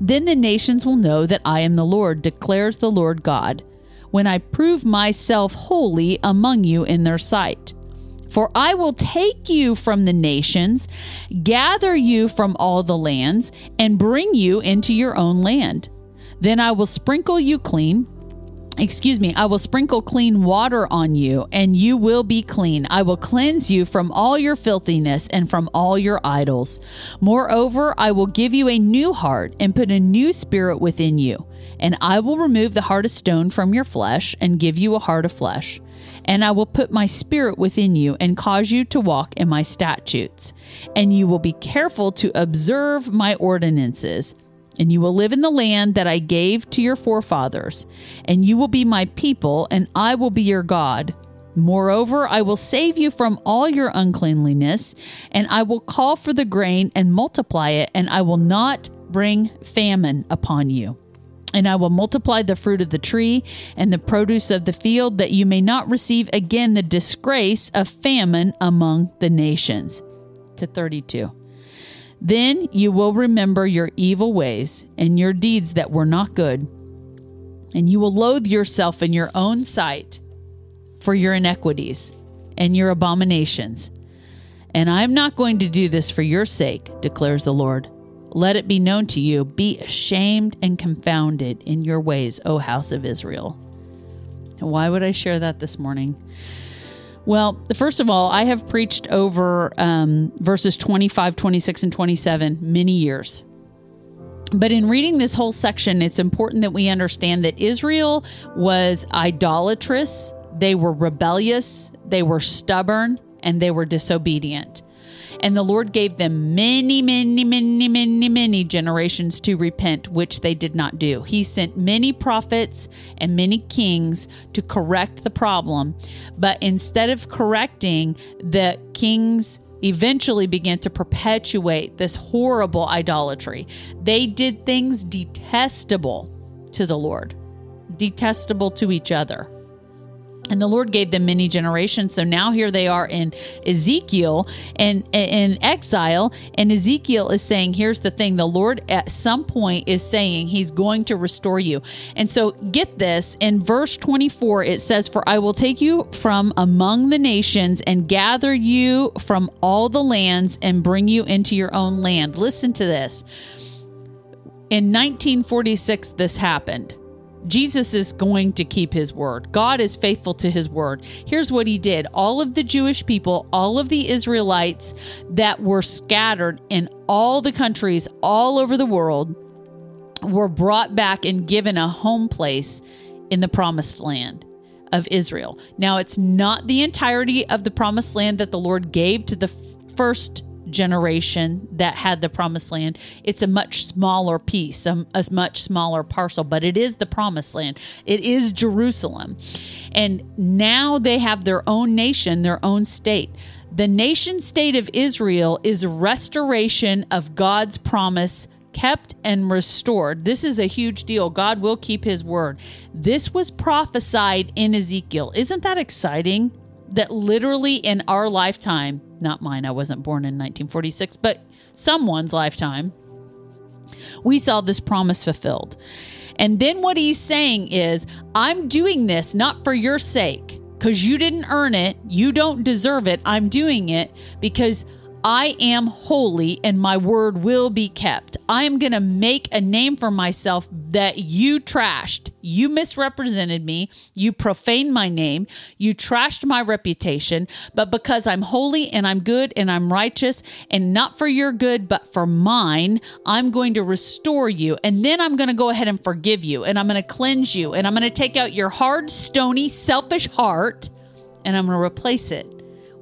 Then the nations will know that I am the Lord, declares the Lord God, when I prove myself holy among you in their sight. For I will take you from the nations, gather you from all the lands, and bring you into your own land. Then I will sprinkle you clean. Excuse me, I will sprinkle clean water on you, and you will be clean. I will cleanse you from all your filthiness and from all your idols. Moreover, I will give you a new heart and put a new spirit within you. And I will remove the heart of stone from your flesh and give you a heart of flesh. And I will put my spirit within you and cause you to walk in my statutes. And you will be careful to observe my ordinances. And you will live in the land that I gave to your forefathers. And you will be my people, and I will be your God. Moreover, I will save you from all your uncleanliness, and I will call for the grain and multiply it, and I will not bring famine upon you. And I will multiply the fruit of the tree and the produce of the field, that you may not receive again the disgrace of famine among the nations. To 32. Then you will remember your evil ways and your deeds that were not good, and you will loathe yourself in your own sight for your iniquities and your abominations. And I am not going to do this for your sake, declares the Lord. Let it be known to you be ashamed and confounded in your ways, O house of Israel. Why would I share that this morning? Well, first of all, I have preached over um, verses 25, 26, and 27 many years. But in reading this whole section, it's important that we understand that Israel was idolatrous, they were rebellious, they were stubborn, and they were disobedient. And the Lord gave them many, many, many, many, many generations to repent, which they did not do. He sent many prophets and many kings to correct the problem. But instead of correcting, the kings eventually began to perpetuate this horrible idolatry. They did things detestable to the Lord, detestable to each other. And the Lord gave them many generations. So now here they are in Ezekiel and in exile. And Ezekiel is saying, here's the thing the Lord at some point is saying he's going to restore you. And so get this in verse 24, it says, For I will take you from among the nations and gather you from all the lands and bring you into your own land. Listen to this. In 1946, this happened. Jesus is going to keep his word. God is faithful to his word. Here's what he did all of the Jewish people, all of the Israelites that were scattered in all the countries all over the world were brought back and given a home place in the promised land of Israel. Now, it's not the entirety of the promised land that the Lord gave to the first generation that had the promised land. It's a much smaller piece, a, a much smaller parcel, but it is the promised land. It is Jerusalem. And now they have their own nation, their own state. The nation state of Israel is restoration of God's promise kept and restored. This is a huge deal. God will keep his word. This was prophesied in Ezekiel. Isn't that exciting? That literally in our lifetime, not mine, I wasn't born in 1946, but someone's lifetime, we saw this promise fulfilled. And then what he's saying is, I'm doing this not for your sake, because you didn't earn it, you don't deserve it. I'm doing it because I am holy and my word will be kept. I am going to make a name for myself that you trashed. You misrepresented me. You profaned my name. You trashed my reputation. But because I'm holy and I'm good and I'm righteous and not for your good, but for mine, I'm going to restore you. And then I'm going to go ahead and forgive you and I'm going to cleanse you and I'm going to take out your hard, stony, selfish heart and I'm going to replace it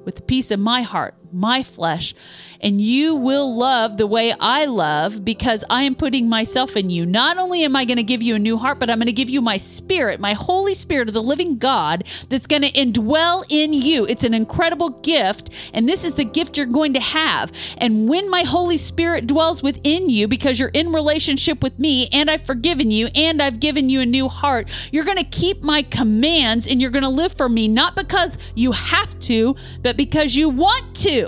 with the piece of my heart my flesh, and you will love the way I love because I am putting myself in you. Not only am I going to give you a new heart, but I'm going to give you my spirit, my Holy Spirit of the living God that's going to indwell in you. It's an incredible gift, and this is the gift you're going to have. And when my Holy Spirit dwells within you because you're in relationship with me and I've forgiven you and I've given you a new heart, you're going to keep my commands and you're going to live for me, not because you have to, but because you want to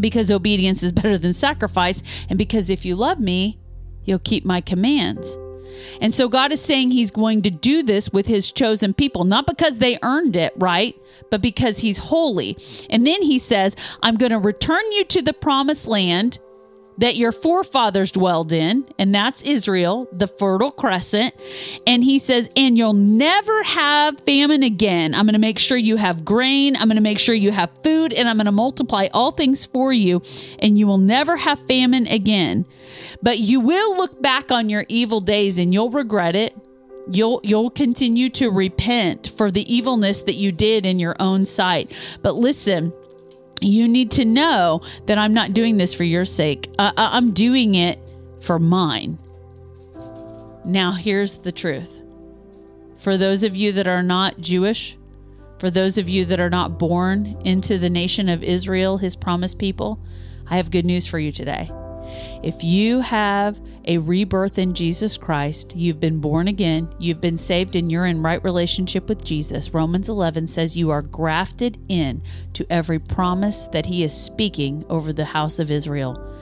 because obedience is better than sacrifice, and because if you love me, you'll keep my commands. And so God is saying He's going to do this with His chosen people, not because they earned it, right? But because He's holy. And then He says, I'm going to return you to the promised land that your forefathers dwelled in, and that's Israel, the Fertile Crescent. And he says, and you'll never have famine again. I'm going to make sure you have grain. I'm going to make sure you have food, and I'm going to multiply all things for you, and you will never have famine again. But you will look back on your evil days and you'll regret it. You'll you'll continue to repent for the evilness that you did in your own sight. But listen, you need to know that I'm not doing this for your sake. Uh, uh, I'm doing it for mine. Now, here's the truth. For those of you that are not Jewish, for those of you that are not born into the nation of Israel, his promised people, I have good news for you today. If you have a rebirth in Jesus Christ, you've been born again, you've been saved, and you're in right relationship with Jesus, Romans 11 says you are grafted in to every promise that he is speaking over the house of Israel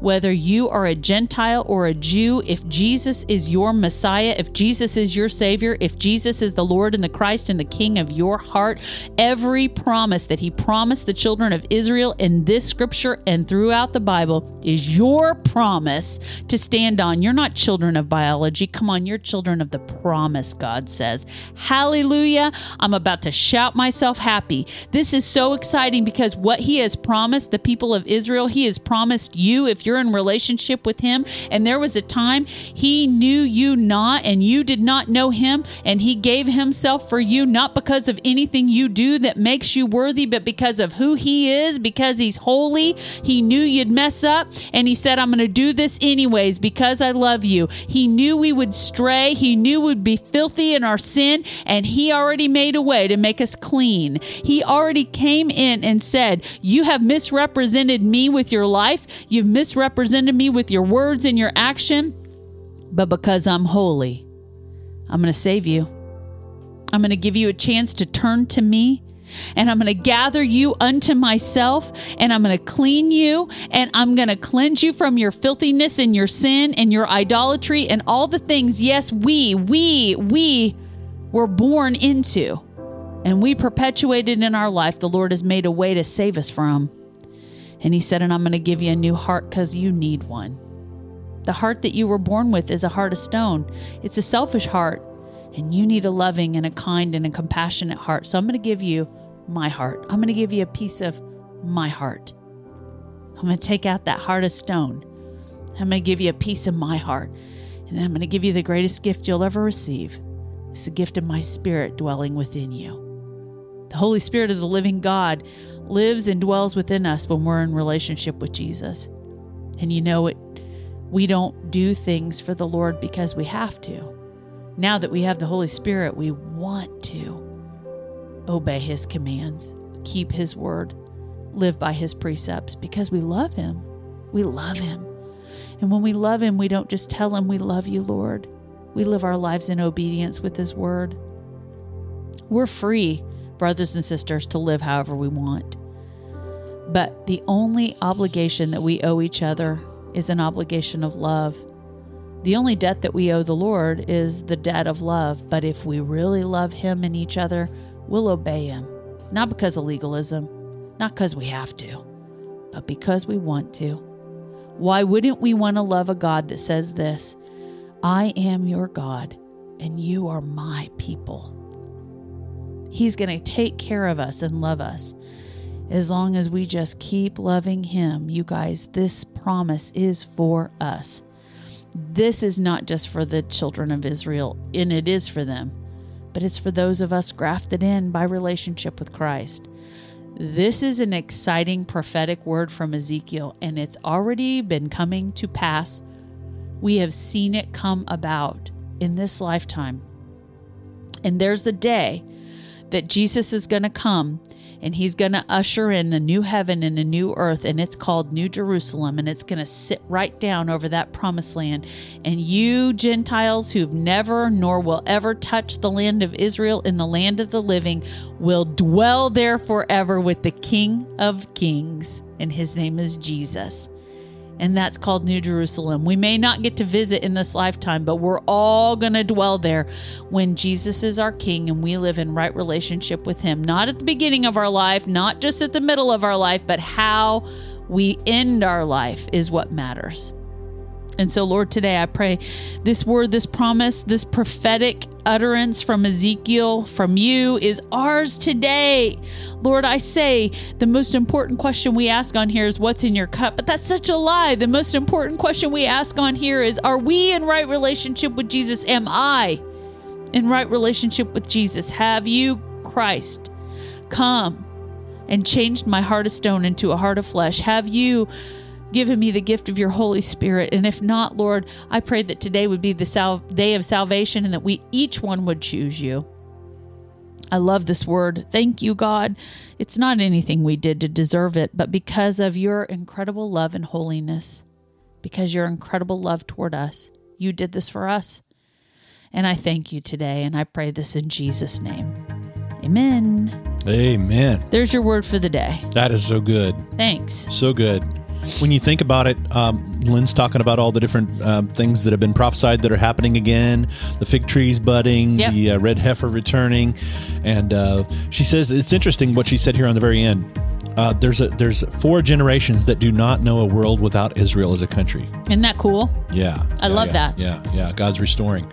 whether you are a Gentile or a Jew, if Jesus is your Messiah, if Jesus is your Savior, if Jesus is the Lord and the Christ and the King of your heart, every promise that He promised the children of Israel in this scripture and throughout the Bible is your promise to stand on. You're not children of biology. Come on, you're children of the promise, God says. Hallelujah. I'm about to shout myself happy. This is so exciting because what He has promised the people of Israel, He has promised you if you're in relationship with him. And there was a time he knew you not and you did not know him. And he gave himself for you not because of anything you do that makes you worthy but because of who he is because he's holy. He knew you'd mess up. And he said i'm going to do this anyways because i love you. He knew we would stray. He knew we'd be filthy in our sin. And he already made a way to make us clean. He already came in and said you have misrepresented me with your life. You've misrepresented misrepresented me with your words and your action, but because I'm holy, I'm going to save you. I'm going to give you a chance to turn to me and I'm going to gather you unto myself, and I'm going to clean you, and I'm going to cleanse you from your filthiness and your sin and your idolatry and all the things, yes, we, we, we were born into, and we perpetuated in our life, the Lord has made a way to save us from. And he said, And I'm going to give you a new heart because you need one. The heart that you were born with is a heart of stone, it's a selfish heart. And you need a loving and a kind and a compassionate heart. So I'm going to give you my heart. I'm going to give you a piece of my heart. I'm going to take out that heart of stone. I'm going to give you a piece of my heart. And then I'm going to give you the greatest gift you'll ever receive. It's the gift of my spirit dwelling within you. The Holy Spirit of the living God lives and dwells within us when we're in relationship with Jesus. And you know it we don't do things for the Lord because we have to. Now that we have the Holy Spirit, we want to obey his commands, keep his word, live by his precepts because we love him. We love him. And when we love him, we don't just tell him we love you, Lord. We live our lives in obedience with his word. We're free, brothers and sisters, to live however we want. But the only obligation that we owe each other is an obligation of love. The only debt that we owe the Lord is the debt of love. But if we really love Him and each other, we'll obey Him. Not because of legalism, not because we have to, but because we want to. Why wouldn't we want to love a God that says this I am your God, and you are my people? He's going to take care of us and love us as long as we just keep loving Him. You guys, this promise is for us. This is not just for the children of Israel, and it is for them, but it's for those of us grafted in by relationship with Christ. This is an exciting prophetic word from Ezekiel, and it's already been coming to pass. We have seen it come about in this lifetime. And there's a day that Jesus is going to come and he's going to usher in a new heaven and a new earth and it's called New Jerusalem and it's going to sit right down over that promised land. And you Gentiles who've never nor will ever touch the land of Israel in the land of the living will dwell there forever with the King of Kings and his name is Jesus and that's called New Jerusalem. We may not get to visit in this lifetime, but we're all going to dwell there when Jesus is our King and we live in right relationship with Him. Not at the beginning of our life, not just at the middle of our life, but how we end our life is what matters. And so, Lord, today I pray this word, this promise, this prophetic utterance from Ezekiel, from you, is ours today. Lord, I say the most important question we ask on here is what's in your cup? But that's such a lie. The most important question we ask on here is are we in right relationship with Jesus? Am I in right relationship with Jesus? Have you, Christ, come and changed my heart of stone into a heart of flesh? Have you? Given me the gift of your Holy Spirit. And if not, Lord, I pray that today would be the sal- day of salvation and that we each one would choose you. I love this word. Thank you, God. It's not anything we did to deserve it, but because of your incredible love and holiness, because your incredible love toward us, you did this for us. And I thank you today, and I pray this in Jesus' name. Amen. Amen. There's your word for the day. That is so good. Thanks. So good. When you think about it, um, Lynn's talking about all the different um, things that have been prophesied that are happening again. The fig trees budding, Yep. the uh, red heifer returning, and uh, she says it's interesting what she said here on the very end. Uh, there's a there's four generations that do not know a world without Israel as a country. Isn't that cool? Yeah, I Yeah, love yeah, that. Yeah, yeah. God's restoring.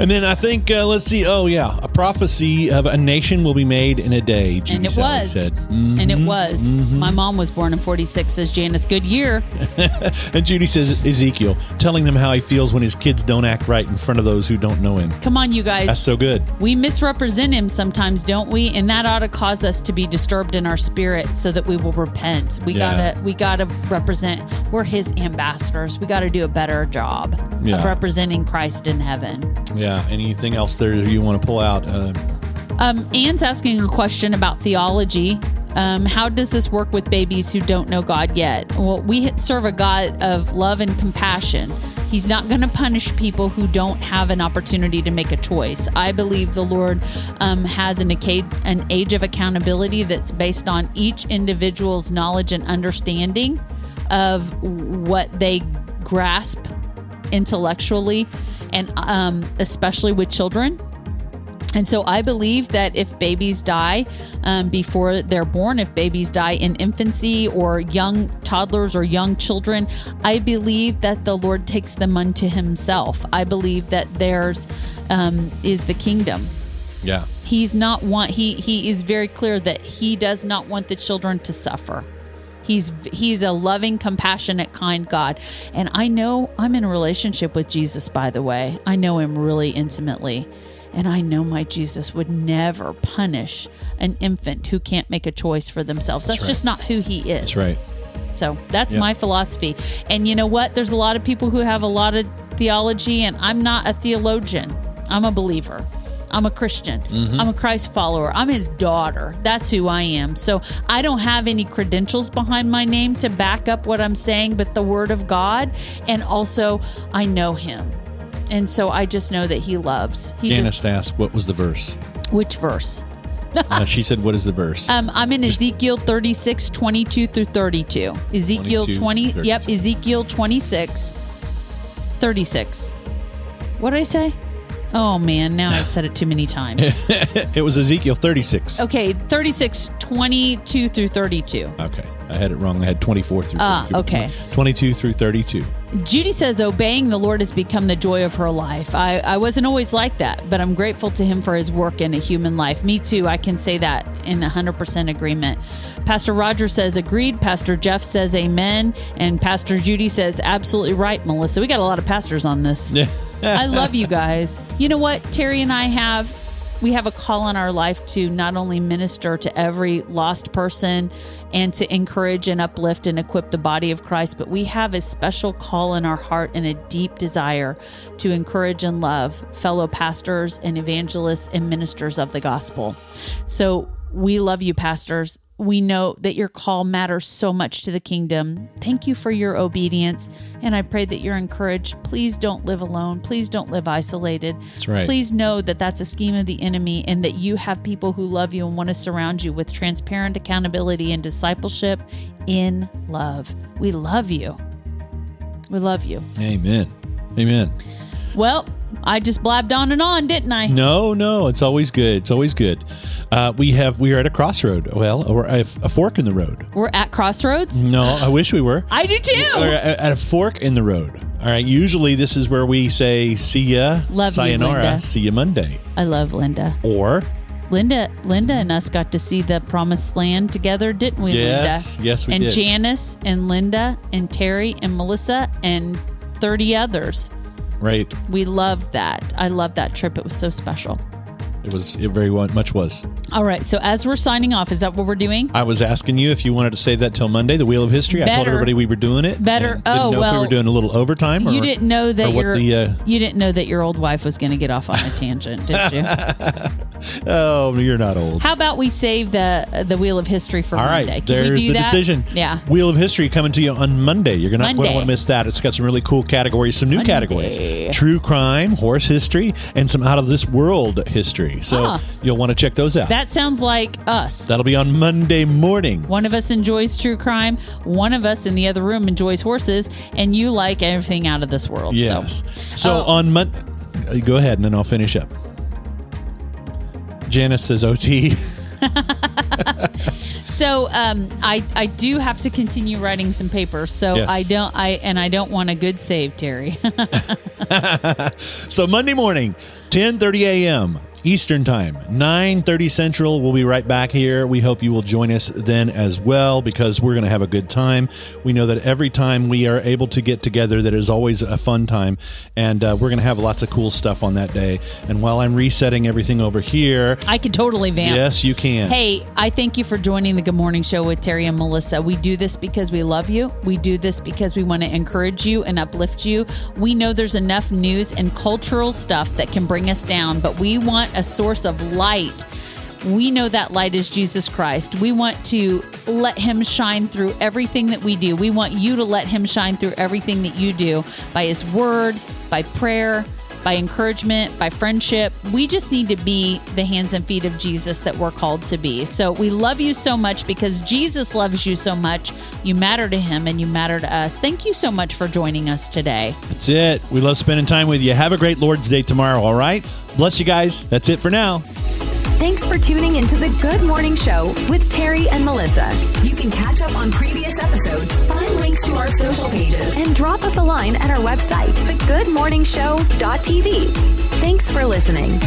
And then I think uh, let's see. Oh yeah, a prophecy of a nation will be made in a day. Judy and it Sally was. said. And Mhm. it was. My mom was born in 46, says Janice Goodyear. And Judy says Ezekiel telling them how he feels when his kids don't act right in front of those who don't know him. Come on, you guys. That's so good. we misrepresent him sometimes, don't we? And that ought to cause us to be disturbed in our spirit so that we will repent. We Yeah. gotta we gotta represent we're his ambassadors. We gotta do a better job Yeah. of representing Christ in heaven. Yeah. Anything else there you want to pull out? Uh, Um, Anne's asking a question about theology. Um, how does this work with babies who don't know God yet? Well, we serve a God of love and compassion. He's not going to punish people who don't have an opportunity to make a choice. I believe the Lord um, has an, an age of accountability that's based on each individual's knowledge and understanding of what they grasp intellectually, and um, especially with children. And so I believe that if babies die um, before they're born, if babies die in infancy or young toddlers or young children, I believe that the Lord takes them unto Himself. I believe that theirs um, is the kingdom. yeah. He's not want he he is very clear that he does not want the children to suffer. He's he's a loving, compassionate, kind God. And I know I'm in a relationship with Jesus by the way. I know him really intimately. And I know my Jesus would never punish an infant who can't make a choice for themselves. That's, right. just not who he is. That's right. So that's my philosophy. And you know what? There's a lot of people who have a lot of theology, and I'm not a theologian. I'm a believer. I'm a Christian. Mm-hmm. I'm a Christ follower. I'm his daughter. That's who I am. So I don't have any credentials behind my name to back up what I'm saying, but the word of God. And also, I know him. And so I just know that he loves. He Janice just, asked, "What was the verse?" which verse? Uh, she said, "What is the verse?" Um, I'm in Ezekiel 36, 22 through 32. Ezekiel 22, 20, 32. yep, Ezekiel 26, 36. What did I say? Oh man, now I've said it too many times. it was Ezekiel 36. Okay, 36, 22 through 32. Okay. I had it wrong. I had 24 through 32. Ah, okay. 22 through 32. Judy says, obeying the Lord has become the joy of her life. I, I wasn't always like that, but I'm grateful to him for his work in a human life. Me too. I can say that in 100% agreement. Pastor Roger says, agreed. Pastor Jeff says, amen. And Pastor Judy says, absolutely right, Melissa. We got a lot of pastors on this. Yeah. I love you guys. You know what? Terry and I have we have a call in our life to not only minister to every lost person and to encourage and uplift and equip the body of Christ, but we have a special call in our heart and a deep desire to encourage and love fellow pastors and evangelists and ministers of the gospel. So we love you, pastors. We know that your call matters so much to the kingdom. Thank you for your obedience. And I pray that you're encouraged. Please don't live alone. Please don't live isolated. That's right. Please know that that's a scheme of the enemy and that you have people who love you and want to surround you with transparent accountability and discipleship in love. We love you. We love you. Amen. Amen. Well, I just blabbed on and on, didn't I? No, no, it's always good. It's always good. Uh, we have we are at a crossroad. Well, or a, a fork in the road. We're at Crossroads. No, I wish we were. I do We're too. at at a fork in the road. All right. Usually, this is where we say "see ya," Love you, sayonara, Linda. see you Monday, I love Linda. or Linda, Linda, and us got to see the Promised Land together, didn't we, Yes, Linda? yes, we and did. Janice and Linda and Terry and Melissa and thirty others. Right. We loved that. I loved that trip. It was so special. It was it very much was. All right. So as we're signing off, is that what we're doing? I was asking you if you wanted to save that till Monday, the Wheel of History. I told everybody we were doing it. Better. Oh, know if we were doing a little overtime. Or, you didn't know that your the, uh, you didn't know that your old wife was going to get off on a tangent, did you? Oh, you're not old. How about we save the the wheel of history for All right, Monday? Can there's we do the that? decision. Yeah. Wheel of History coming to you on Monday. You're gonna Monday. want to miss that. It's got some really cool categories, some new Monday. categories: true crime, horse history, and some out of this world history. So Ah. you'll want to check those out. That sounds like us. That'll be on Monday morning. One of us enjoys true crime. One of us in the other room enjoys horses, and you like everything out of this world. Yes. So, So Oh. on Monday, go ahead, and then I'll finish up. Janice says OT. so um, I I do have to continue writing some papers. So Yes. I don't I and I don't want a good save, Terry. So Monday morning, 10:30 a.m. Eastern Time, 9:30 Central. We'll be right back here. We hope you will join us then as well because we're going to have a good time. We know that every time we are able to get together, that is always a fun time, and uh, we're going to have lots of cool stuff on that day. And while I'm resetting everything over here, I can totally vamp. yes, you can. Hey, I thank you for joining the Good Morning Show with Terry and Melissa. We do this because we love you. We do this because we want to encourage you and uplift you. We know there's enough news and cultural stuff that can bring us down, but we want a source of light. We know that light is Jesus Christ. We want to let him shine through everything that we do. We want you to let him shine through everything that you do by his word, by prayer, by encouragement, by friendship. We just need to be the hands and feet of Jesus that we're called to be. So we love you so much because Jesus loves you so much. You matter to him and you matter to us. Thank you so much for joining us today. That's it. We love spending time with you. Have a great Lord's Day tomorrow. All right. Bless you guys. That's it for now. Thanks for tuning into the Good Morning Show with Terry and Melissa. You can catch up on previous episodes, find links to our social pages, and drop us a line at our website, thegoodmorningshow.tv. Thanks for listening.